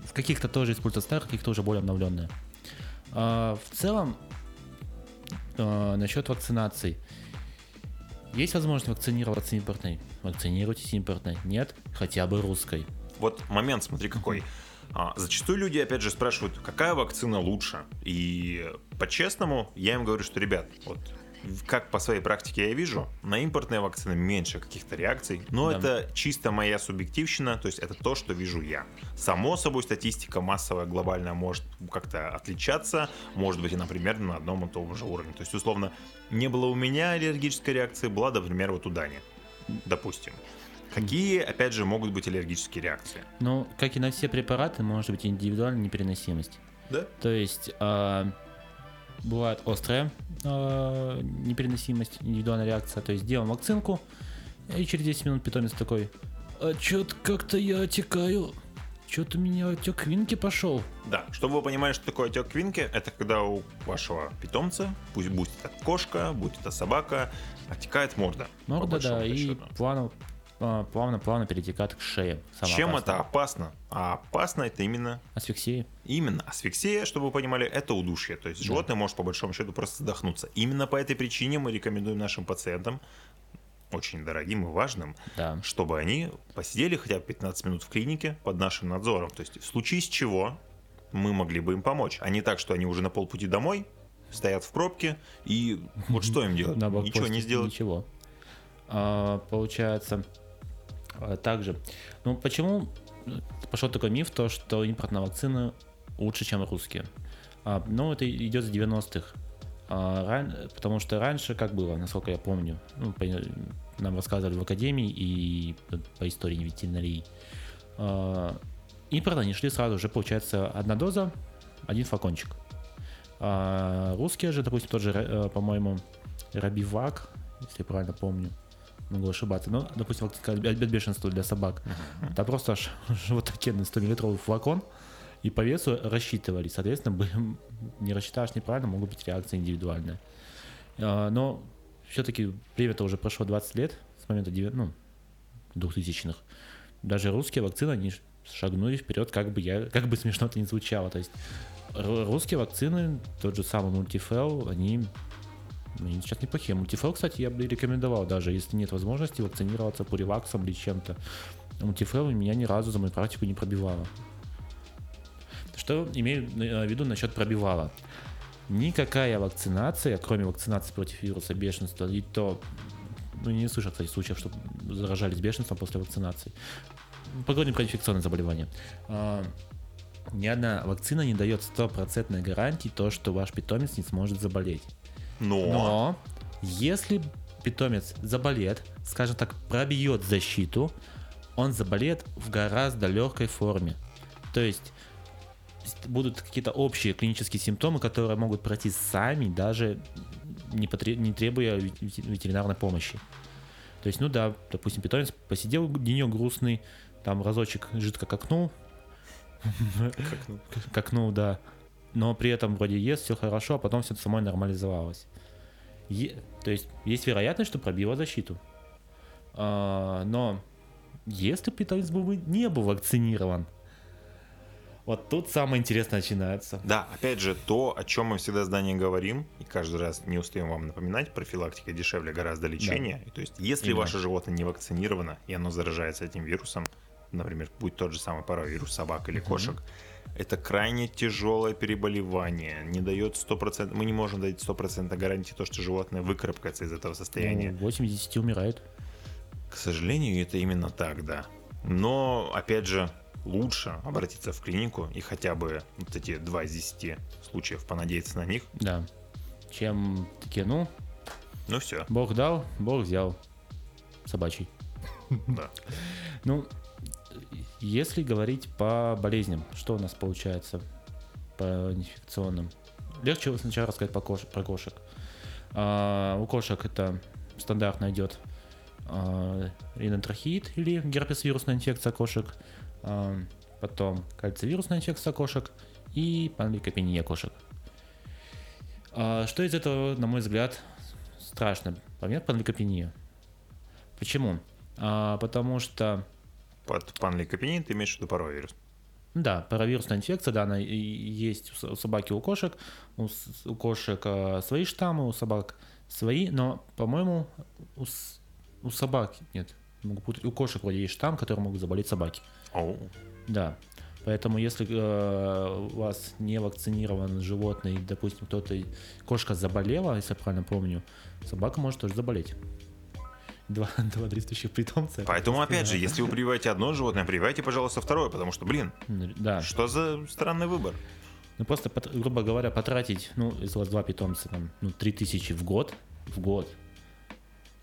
в каких-то тоже используют старые, в каких-то уже более обновленные. В целом, насчет вакцинаций. Есть возможность вакцинироваться импортной? Вакцинируйтесь импортной. Нет? Хотя бы русской. Вот момент, смотри, какой. А, зачастую люди, опять же, спрашивают, какая вакцина лучше. И по-честному, я им говорю, что, ребят, вот как по своей практике я вижу, на импортные вакцины меньше каких-то реакций, но Да. это чисто моя субъективщина, то есть это то, что вижу я. Само собой, статистика массовая, глобальная может как-то отличаться, может быть, и, например, на одном и том же уровне. То есть, условно, не было у меня аллергической реакции, была, например, вот у Дани, допустим. Какие, опять же, могут быть аллергические реакции? Ну, как и на все препараты, может быть индивидуальная непереносимость. Да? То есть а, бывает острая а, непереносимость, индивидуальная реакция. То есть делаем вакцинку, и через 10 минут питомец такой, а чё-то как-то я отекаю, чё-то у меня отек винки пошел. Да, чтобы вы понимали, что такое отек квинки, это когда у вашего питомца, пусть будет это кошка, будь это собака, отекает морда. Морда, да, и счету. Плавно, плавно-плавно перетекает к шее. Самое Чем опасное. это опасно? А опасно это именно Асфиксия. Именно асфиксия, чтобы вы понимали, это удушье. То есть животное может по большому счету просто задохнуться. Именно по этой причине мы рекомендуем нашим пациентам, очень дорогим и важным, Да. чтобы они посидели хотя бы 15 минут в клинике под нашим надзором. То есть в случае с чего мы могли бы им помочь. А не так, что они уже на полпути домой, стоят в пробке, и вот что им делать? Ничего не сделать. Ничего. А, получается, также. Ну, почему пошел такой миф, то, что импортные вакцины лучше, чем русские? А, ну, это идет с 90-х. А, Потому что раньше, как было, насколько я помню, ну, нам рассказывали в академии и по- по истории ветеринарии, а, импорт они шли сразу же, получается, одна доза, один флакончик. А русские же, допустим, тот же, э, по-моему, Рабивак, если я правильно помню, могу ошибаться, но, допустим, от бешенства для собак, там просто аж животокенный 100-миллилитровый флакон, и по весу рассчитывали. Соответственно, бы- не рассчитаешь неправильно, могут быть реакции индивидуальные. А, Но все-таки время-то уже прошло 20 лет с момента девя- ну, 2000-х. Даже русские вакцины, они шагнули вперед, как бы, я, как бы смешно это ни звучало. То есть русские вакцины, тот же самый мультифел, они, ну, они сейчас неплохие. Мультифел, кстати, я бы рекомендовал, даже если нет возможности вакцинироваться пуриваксом или чем-то. Мультифел меня ни разу за мою практику не пробивало. Что имею э, в виду насчет пробивала? Никакая вакцинация, кроме вакцинации против вируса бешенства, и то, ну, не слышал, кстати, случаев, что заражались бешенством после вакцинации. Поговорим про инфекционные заболевания. А, Ни одна вакцина не дает стопроцентной гарантии то, что ваш питомец не сможет заболеть. Но, Но если питомец заболеет, скажем так, пробьет защиту, он заболеет в гораздо легкой форме. То есть будут какие-то общие клинические симптомы, которые могут пройти сами, даже не, потре- не требуя ве- ве- ветеринарной помощи. То есть, ну да, допустим, питомец посидел денек грустный, там разочек жидко какнул, какнул, да, но при этом вроде ест, все хорошо, а потом все самой нормализовалось. Е- то есть есть вероятность, что пробило защиту. А, но если питомец бы не был вакцинирован, вот тут самое интересное начинается. да, опять же, то, о чем мы всегда с Даней говорим, и каждый раз не устаем вам напоминать, профилактика дешевле гораздо лечения. И То есть, если Именно. ваше животное не вакцинировано, и оно заражается этим вирусом, например, будь тот же самый паровирус собак или кошек, это крайне тяжелое переболевание, не дает 100%, мы не можем дать 100% гарантии то, что животное выкарабкается из этого состояния. Ну, 8 из 10 умирает. К сожалению, это именно так, да. Но, опять же, лучше обратиться в клинику и хотя бы вот эти 2 из 10 случаев понадеяться на них. Да. Чем такие, ну, Ну все, Бог дал, Бог взял. Собачий. да. Ну, если говорить по болезням, что у нас получается по инфекционным? Легче сначала рассказать по кош- про кошек. А, у кошек это стандартно идет а, ринотрахеид или герпес-вирусная инфекция кошек, а, потом кальцивирусная инфекция кошек и панлейкопения кошек. А, что из этого, на мой взгляд, страшно? Помимо панлейкопения. Почему? А, потому что Под панлейкопенией ты имеешь в виду паровирус. да, паровирусная инфекция, да, она есть у собаки, у кошек. У, у кошек а, свои штаммы, у собак свои, но, по-моему, у, у собак, нет, могу путать, у кошек вроде есть штамм, который могут заболеть собаки. Оу. Да. Поэтому, если э, у вас не вакцинирован животный, допустим, кто-то, кошка заболела, если я правильно помню, собака может тоже заболеть. Два, два действующих питомца. это Поэтому, опять же, если вы прививаете одно животное, прививайте, пожалуйста, второе, потому что, блин, М, Да. что за странный выбор? Ну просто, грубо говоря, потратить, ну, если у вас два питомца, там, ну, 3000 в год, в год,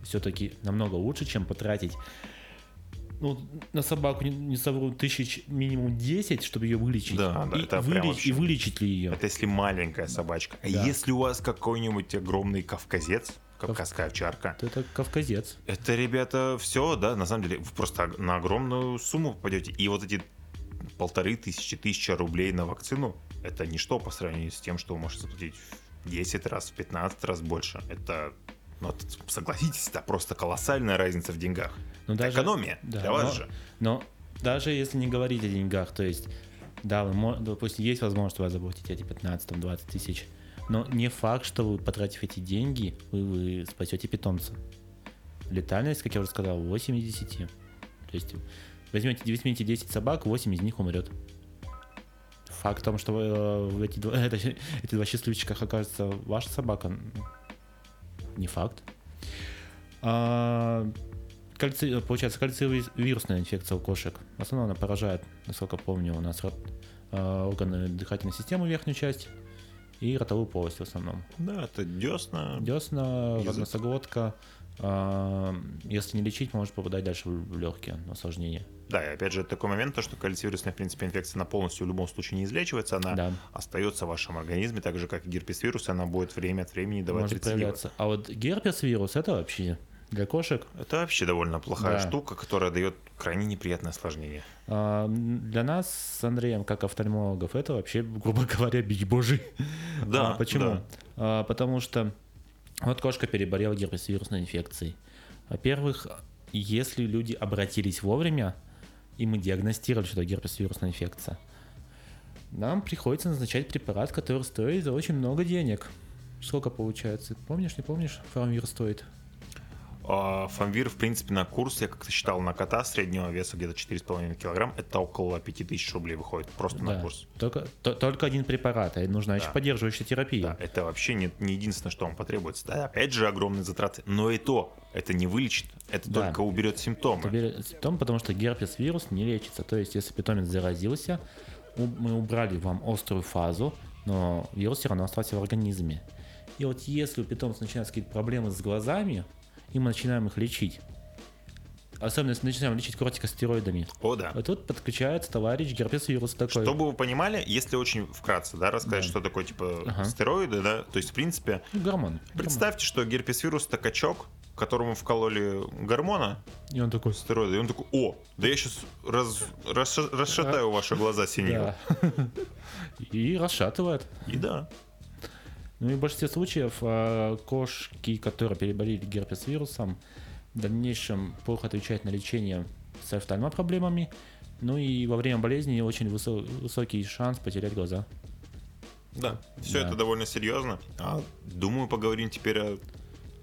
все-таки намного лучше, чем потратить, ну, на собаку, не, не совру, тысяч минимум 10, чтобы ее вылечить. Да, да, и, это вылечить, вообще- и вылечить ли ее. Это если маленькая собачка. А Да. если у вас какой-нибудь огромный кавказец, кавказская овчарка, Это кавказец. это, ребята, все, да, на самом деле, вы просто на огромную сумму попадете. И вот эти полторы тысячи, тысяча рублей на вакцину, это ничто по сравнению с тем, что вы можете заплатить в 10 раз, в 15 раз больше. Это, ну, согласитесь, это просто колоссальная разница в деньгах. Ну, Это экономия да, для вас но- же. Но даже если не говорить о деньгах, то есть, да, вы, допустим, есть возможность вас заплатить эти 15-20 тысяч, но не факт, что вы, потратив эти деньги, вы, вы спасете питомца. Летальность, как я уже сказал, 8 из 10. То есть, возьмете, возьмите 10 собак, 8 из них умрет. Факт в том, что э, эти, два, это- эти два счастливчика окажется ваша собака, не факт. А, кальци- получается, кальциевирусная инфекция у кошек. В основном она поражает, насколько помню, у нас э, органы дыхательной системы, верхнюю часть. И ротовую полость в основном. Да, это десна. Десна, Язык. носоглотка. а, Если не лечить, может попадать дальше в легкие осложнения. Да, и опять же такой момент, то, что кальцивирусная, в принципе, инфекция, она полностью в любом случае не излечивается, она Да. остается в вашем организме, так же, как и герпес вирус, она будет время от времени давать может рецидивы. проявляться. А вот герпес вирус это вообще для кошек. Это вообще довольно плохая Да. штука, которая дает крайне неприятное осложнение. А, Для нас с Андреем, как офтальмологов, это вообще, грубо говоря, бич божий. Да, А почему? да. А, потому что вот кошка переболела герпес-вирусной инфекцией. Во-первых, если люди обратились вовремя, и мы диагностировали, что это герпес-вирусная инфекция, нам приходится назначать препарат, который стоит за очень много денег. Сколько получается? Помнишь, не помнишь? Фармвир стоит. А, Фамвир, в принципе, на курс, я как-то считал, на кота среднего веса где-то 4,5 килограмм, это около 5000 рублей выходит просто на Да. курс. Только, то- только один препарат, а нужна еще Да. поддерживающая терапия. Да, это вообще не, не единственное, что вам потребуется. Да, опять же, огромные затраты. Но и то, это не вылечит, это Да. только уберет симптомы. Это берет симптом, потому что герпес-вирус не лечится. То есть, если питомец заразился, мы убрали вам острую фазу, но вирус все равно остался в организме. И вот если у питомца начинаются какие-то проблемы с глазами, и мы начинаем их лечить, особенно если начинаем лечить кортикостероидами, О, да. вот тут подключается товарищ герпес-вирус такой. Чтобы вы понимали, если очень вкратце, да, рассказать, Да. что такое, типа, Ага. стероиды, да, то есть, в принципе, Ну, гормон. представьте, что герпес-вирус это качок, которому вкололи гормона, И он такой, стероиды, и он такой, о, да я сейчас расшатаю ваши глаза синие. да. И расшатывает. И да, Ну и в большинстве случаев а, кошки, которые переболели герпес-вирусом, в дальнейшем плохо отвечают на лечение с офтальмопроблемами, ну и во время болезни очень высо- высокий шанс потерять глаза. да, все Да. это довольно серьезно. А, думаю, поговорим теперь о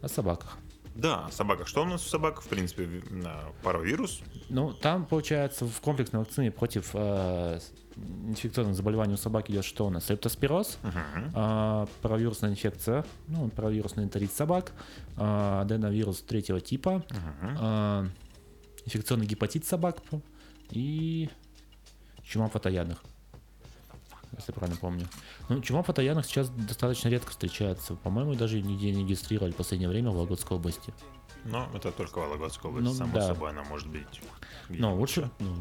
О собаках. Да, собака. Что у нас у собак? В принципе, паровирус. Ну, там, получается, в комплексной вакцине против э, с- инфекционных заболеваний у собак идет что у нас? Лептоспироз, Мгм. а, паровирусная инфекция, ну, паровирусный энтерит собак, а, аденовирус третьего типа, Мгм. а, инфекционный гепатит собак и чума фотоядных. Если правильно помню. Ну, чума фотоядных сейчас достаточно редко встречается. По-моему, даже нигде не регистрировали в последнее время в Вологодской области. Но это только Вологодская область, Ну, само да. собой она может быть. Но лучше, ну,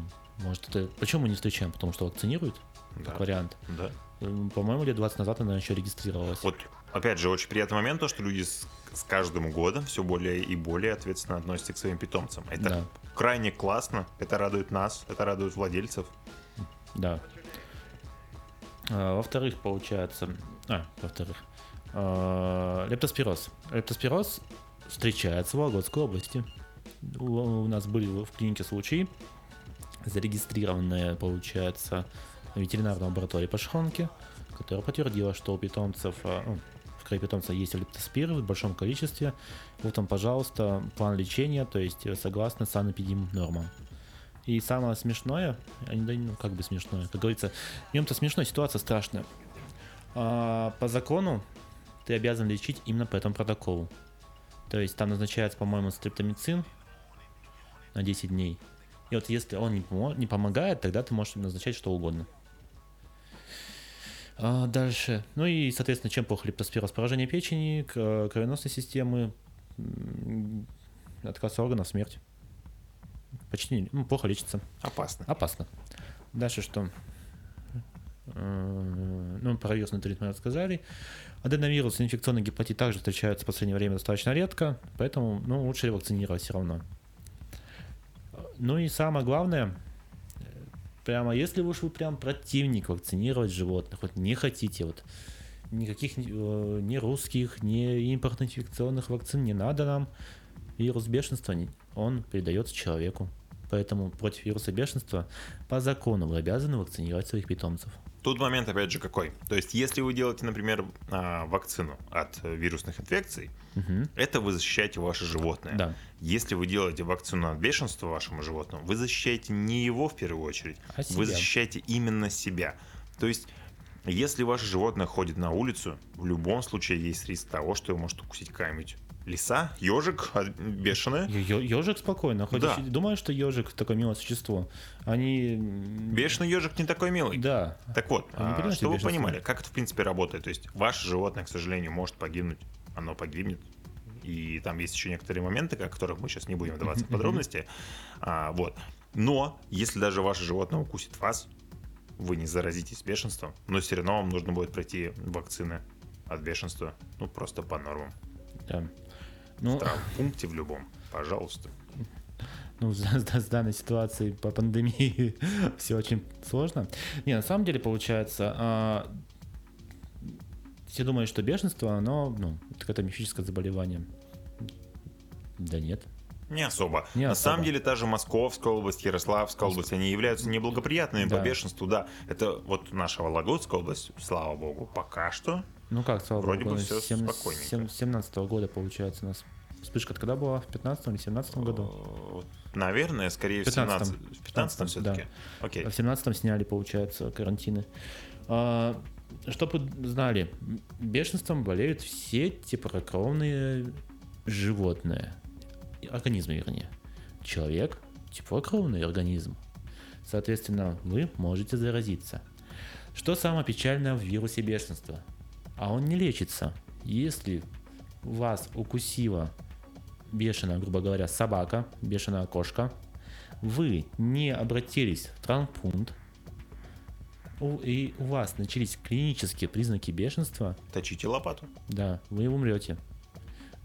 может, это... Почему мы не встречаем? Потому что вакцинируют, Да. как вариант. Да. М, По-моему, лет 20 назад она еще регистрировалась. Вот, опять же, очень приятный момент, то, что люди с, с каждым годом все более и более ответственно относятся к своим питомцам. Это Да. крайне классно, это радует нас, это радует владельцев. Да. А, во-вторых, получается... А, во-вторых. а, лептоспироз. Лептоспироз встречается в Вологодской области. У, у нас были в клинике случаи, зарегистрированные, получается, в ветеринарной лаборатории по Шхонке, которая подтвердила, что у питомцев, а, ну, в крови питомца есть лептоспиры в большом количестве. Вот там, пожалуйста, план лечения, то есть э, согласно санэпидем нормам. И самое смешное, да, ну как бы смешное, как говорится, в нем-то смешная ситуация страшная. А, по закону ты обязан лечить именно по этому протоколу. То есть там назначается, по-моему, стриптомицин на 10 дней. И вот если он не, помо- не помогает, тогда ты можешь назначать что угодно. А, дальше. Ну и, соответственно, чем плохо лептоспироз? Поражение печени, кровеносной системы, отказ органов, смерть. Почти ну, плохо лечится. Опасно. Опасно. Дальше что? Э, Ну, про вирусный энтерит мы рассказали. Аденовирус и инфекционный гепатит также встречаются в последнее время достаточно редко, поэтому ну, лучше ревакцинировать все равно. Ну и самое главное, э, прямо если уж вы прям противник вакцинировать животных, вот не хотите, вот никаких э, ни русских, ни импортных инфекционных вакцин не надо нам, вирус бешенства, он передается человеку. Поэтому против вируса бешенства по закону вы обязаны вакцинировать своих питомцев. Тут момент, опять же, какой. То есть, если вы делаете, например, а, вакцину от э, вирусных инфекций, Мгм. это вы защищаете ваше животное. Да. Если вы делаете вакцину от бешенства вашему животному, вы защищаете не его в первую очередь, А себя. вы защищаете именно себя. То есть Если ваше животное ходит на улицу, в любом случае есть риск того, что его может укусить какая-нибудь лиса, ежик, а, бешеная. Ежик спокойно ходит. Да. Думаю, что ежик такое милое существо. Они... Бешеный ежик не такой милый. Да. Так вот, а, чтобы вы понимали, как это в принципе работает. То есть ваше животное, к сожалению, может погибнуть, оно погибнет. И там есть еще некоторые моменты, о которых мы сейчас не будем вдаваться в подробности. А, вот. Но если даже ваше животное укусит вас, вы не заразитесь бешенством, но все равно вам нужно будет пройти вакцины от бешенства, ну просто по нормам. да. В Ну, травмпункте в любом, пожалуйста. ну, с, данной ситуацией по пандемии все очень сложно. Не, на самом деле получается, а, все думают, что бешенство, оно, ну, это мифическое заболевание. Да нет. Не особо. Не На особо. самом деле, та же Московская область, Ярославская область, они являются неблагоприятными Да. по бешенству, да. Это вот наша Вологодская область, слава богу, пока что. Ну как, слава Вроде богу, бы всё сем- спокойненько. сем- 17 года получается у нас. Вспышка когда была? В 15 или 17 году? Э, Наверное, скорее в 17 15-м. В 15 все-таки. А Окей. В 17 сняли, получается, карантины. А, Чтобы вы знали, бешенством болеют все теплокровные животные. Организмы, вернее. Человек – теплокровный организм. Соответственно, вы можете заразиться. Что самое печальное в вирусе бешенства? А он не лечится. Если вас укусила бешеная, грубо говоря, собака, бешеная кошка, вы не обратились в травмпункт, и у вас начались клинические признаки бешенства, Точите лопату. да, вы умрете.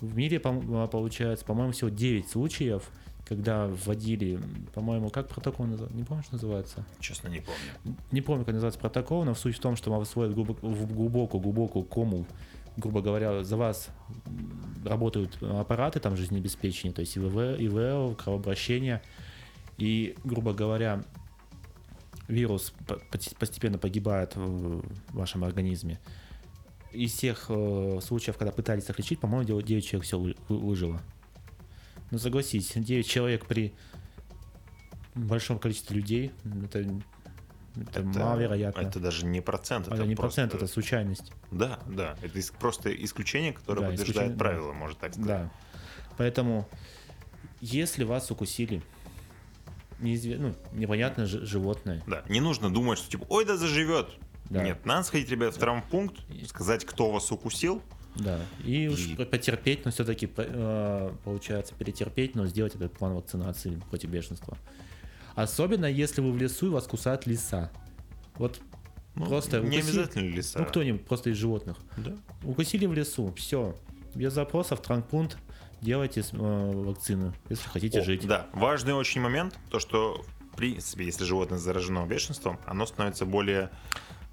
В мире, получается, по-моему, всего 9 случаев, когда вводили, по-моему, как протокол называется? Не помню, что называется. Честно, не помню. Не помню, как называется протокол, но суть в том, что в глубокую-глубокую кому, грубо говоря, за вас работают аппараты там жизнеобеспечения, то есть ИВВ, ИВЛ, кровообращение, и, грубо говоря, вирус постепенно погибает в вашем организме. Из всех э, случаев, когда пытались их лечить, по-моему, 9 человек все выжило. Ну, согласись, 9 человек при большом количестве людей, это, это, маловероятно. Это даже не процент. это, не просто- процент, это случайность. Да, да. Это ис- просто исключение, которое Да, подтверждает исключение, да. правила, можно так сказать. Да. Поэтому, если вас укусили неизве- ну, непонятное жи- животное, Да, не нужно думать, что типа, ой, да заживет. Да. Нет, надо сходить, ребят, в травмпункт, сказать, кто вас укусил. Да, и, уж И- потерпеть, но все-таки получается перетерпеть, но сделать этот план вакцинации против бешенства. Особенно если вы в лесу и вас кусает лиса. Вот Ну, Просто не укуси- обязательно леса. ну кто-нибудь просто из животных. Да. Укусили в лесу, все. Без запросов, травмпункт, делайте э, вакцину, если хотите О, жить. Да, важный очень момент, то что в принципе, если животное заражено бешенством, оно становится более...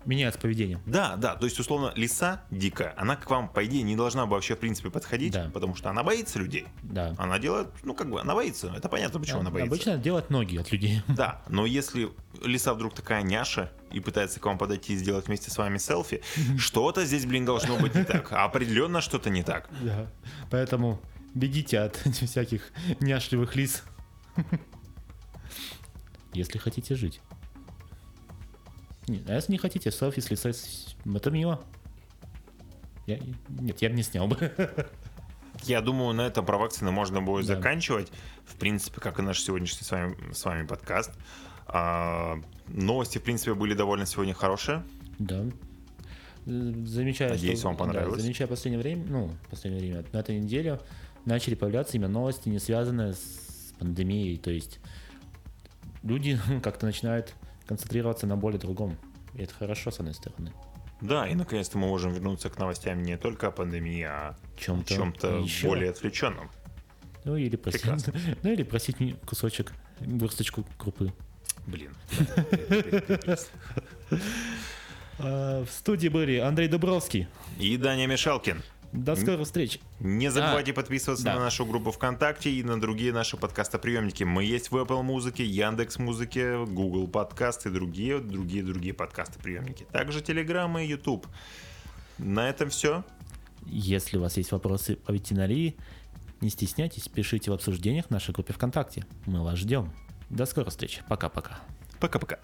Меняется поведение. Да, да, то есть, условно, лиса дикая, она к вам, по идее, не должна бы вообще, в принципе, подходить, Да. потому что она боится людей. Да. Она делает, ну, как бы, она боится, это понятно, почему она боится. Обычно делать ноги от людей. Да, но если лиса вдруг такая няша и пытается к вам подойти и сделать вместе с вами селфи, что-то здесь, блин, должно быть не так. Определенно что-то не так. Да. Поэтому бегите от всяких няшливых лис. Если хотите жить. Не, а если не хотите, селфи с с- это мило. Я, нет, я бы не снял бы. Я думаю, на этом про вакцины можно будет Да. заканчивать. В принципе, как и наш сегодняшний с вами, с вами подкаст. А, новости, в принципе, были довольно сегодня хорошие. Да. Замечаю, Надеюсь, что- вам понравилось. Да, замечаю последнее время, ну, последнее время, на этой неделе начали появляться именно новости, не связанные с пандемией. То есть люди как-то начинают концентрироваться на более другом. И это хорошо, с одной стороны. Да, и наконец-то мы можем вернуться к новостям не только о пандемии, а о Чем-то чем-то еще. более отвлеченном. Ну или просить, Прекрасно. ну или просить мне кусочек, горсточку крупы. Блин. А, в студии были Андрей Дубровский. И Даня Мишалкин. До скорых встреч. Не забывайте подписываться да. на нашу группу ВКонтакте и на другие наши подкастоприемники. Мы есть в Apple Музыке, Яндекс Музыке, Google Подкаст и другие, другие, другие подкастоприемники. Также Telegram и YouTube. На этом все. Если у вас есть вопросы по ветеринарии, не стесняйтесь, пишите в обсуждениях в нашей группе ВКонтакте. Мы вас ждем. До скорых встреч. Пока-пока. Пока-пока.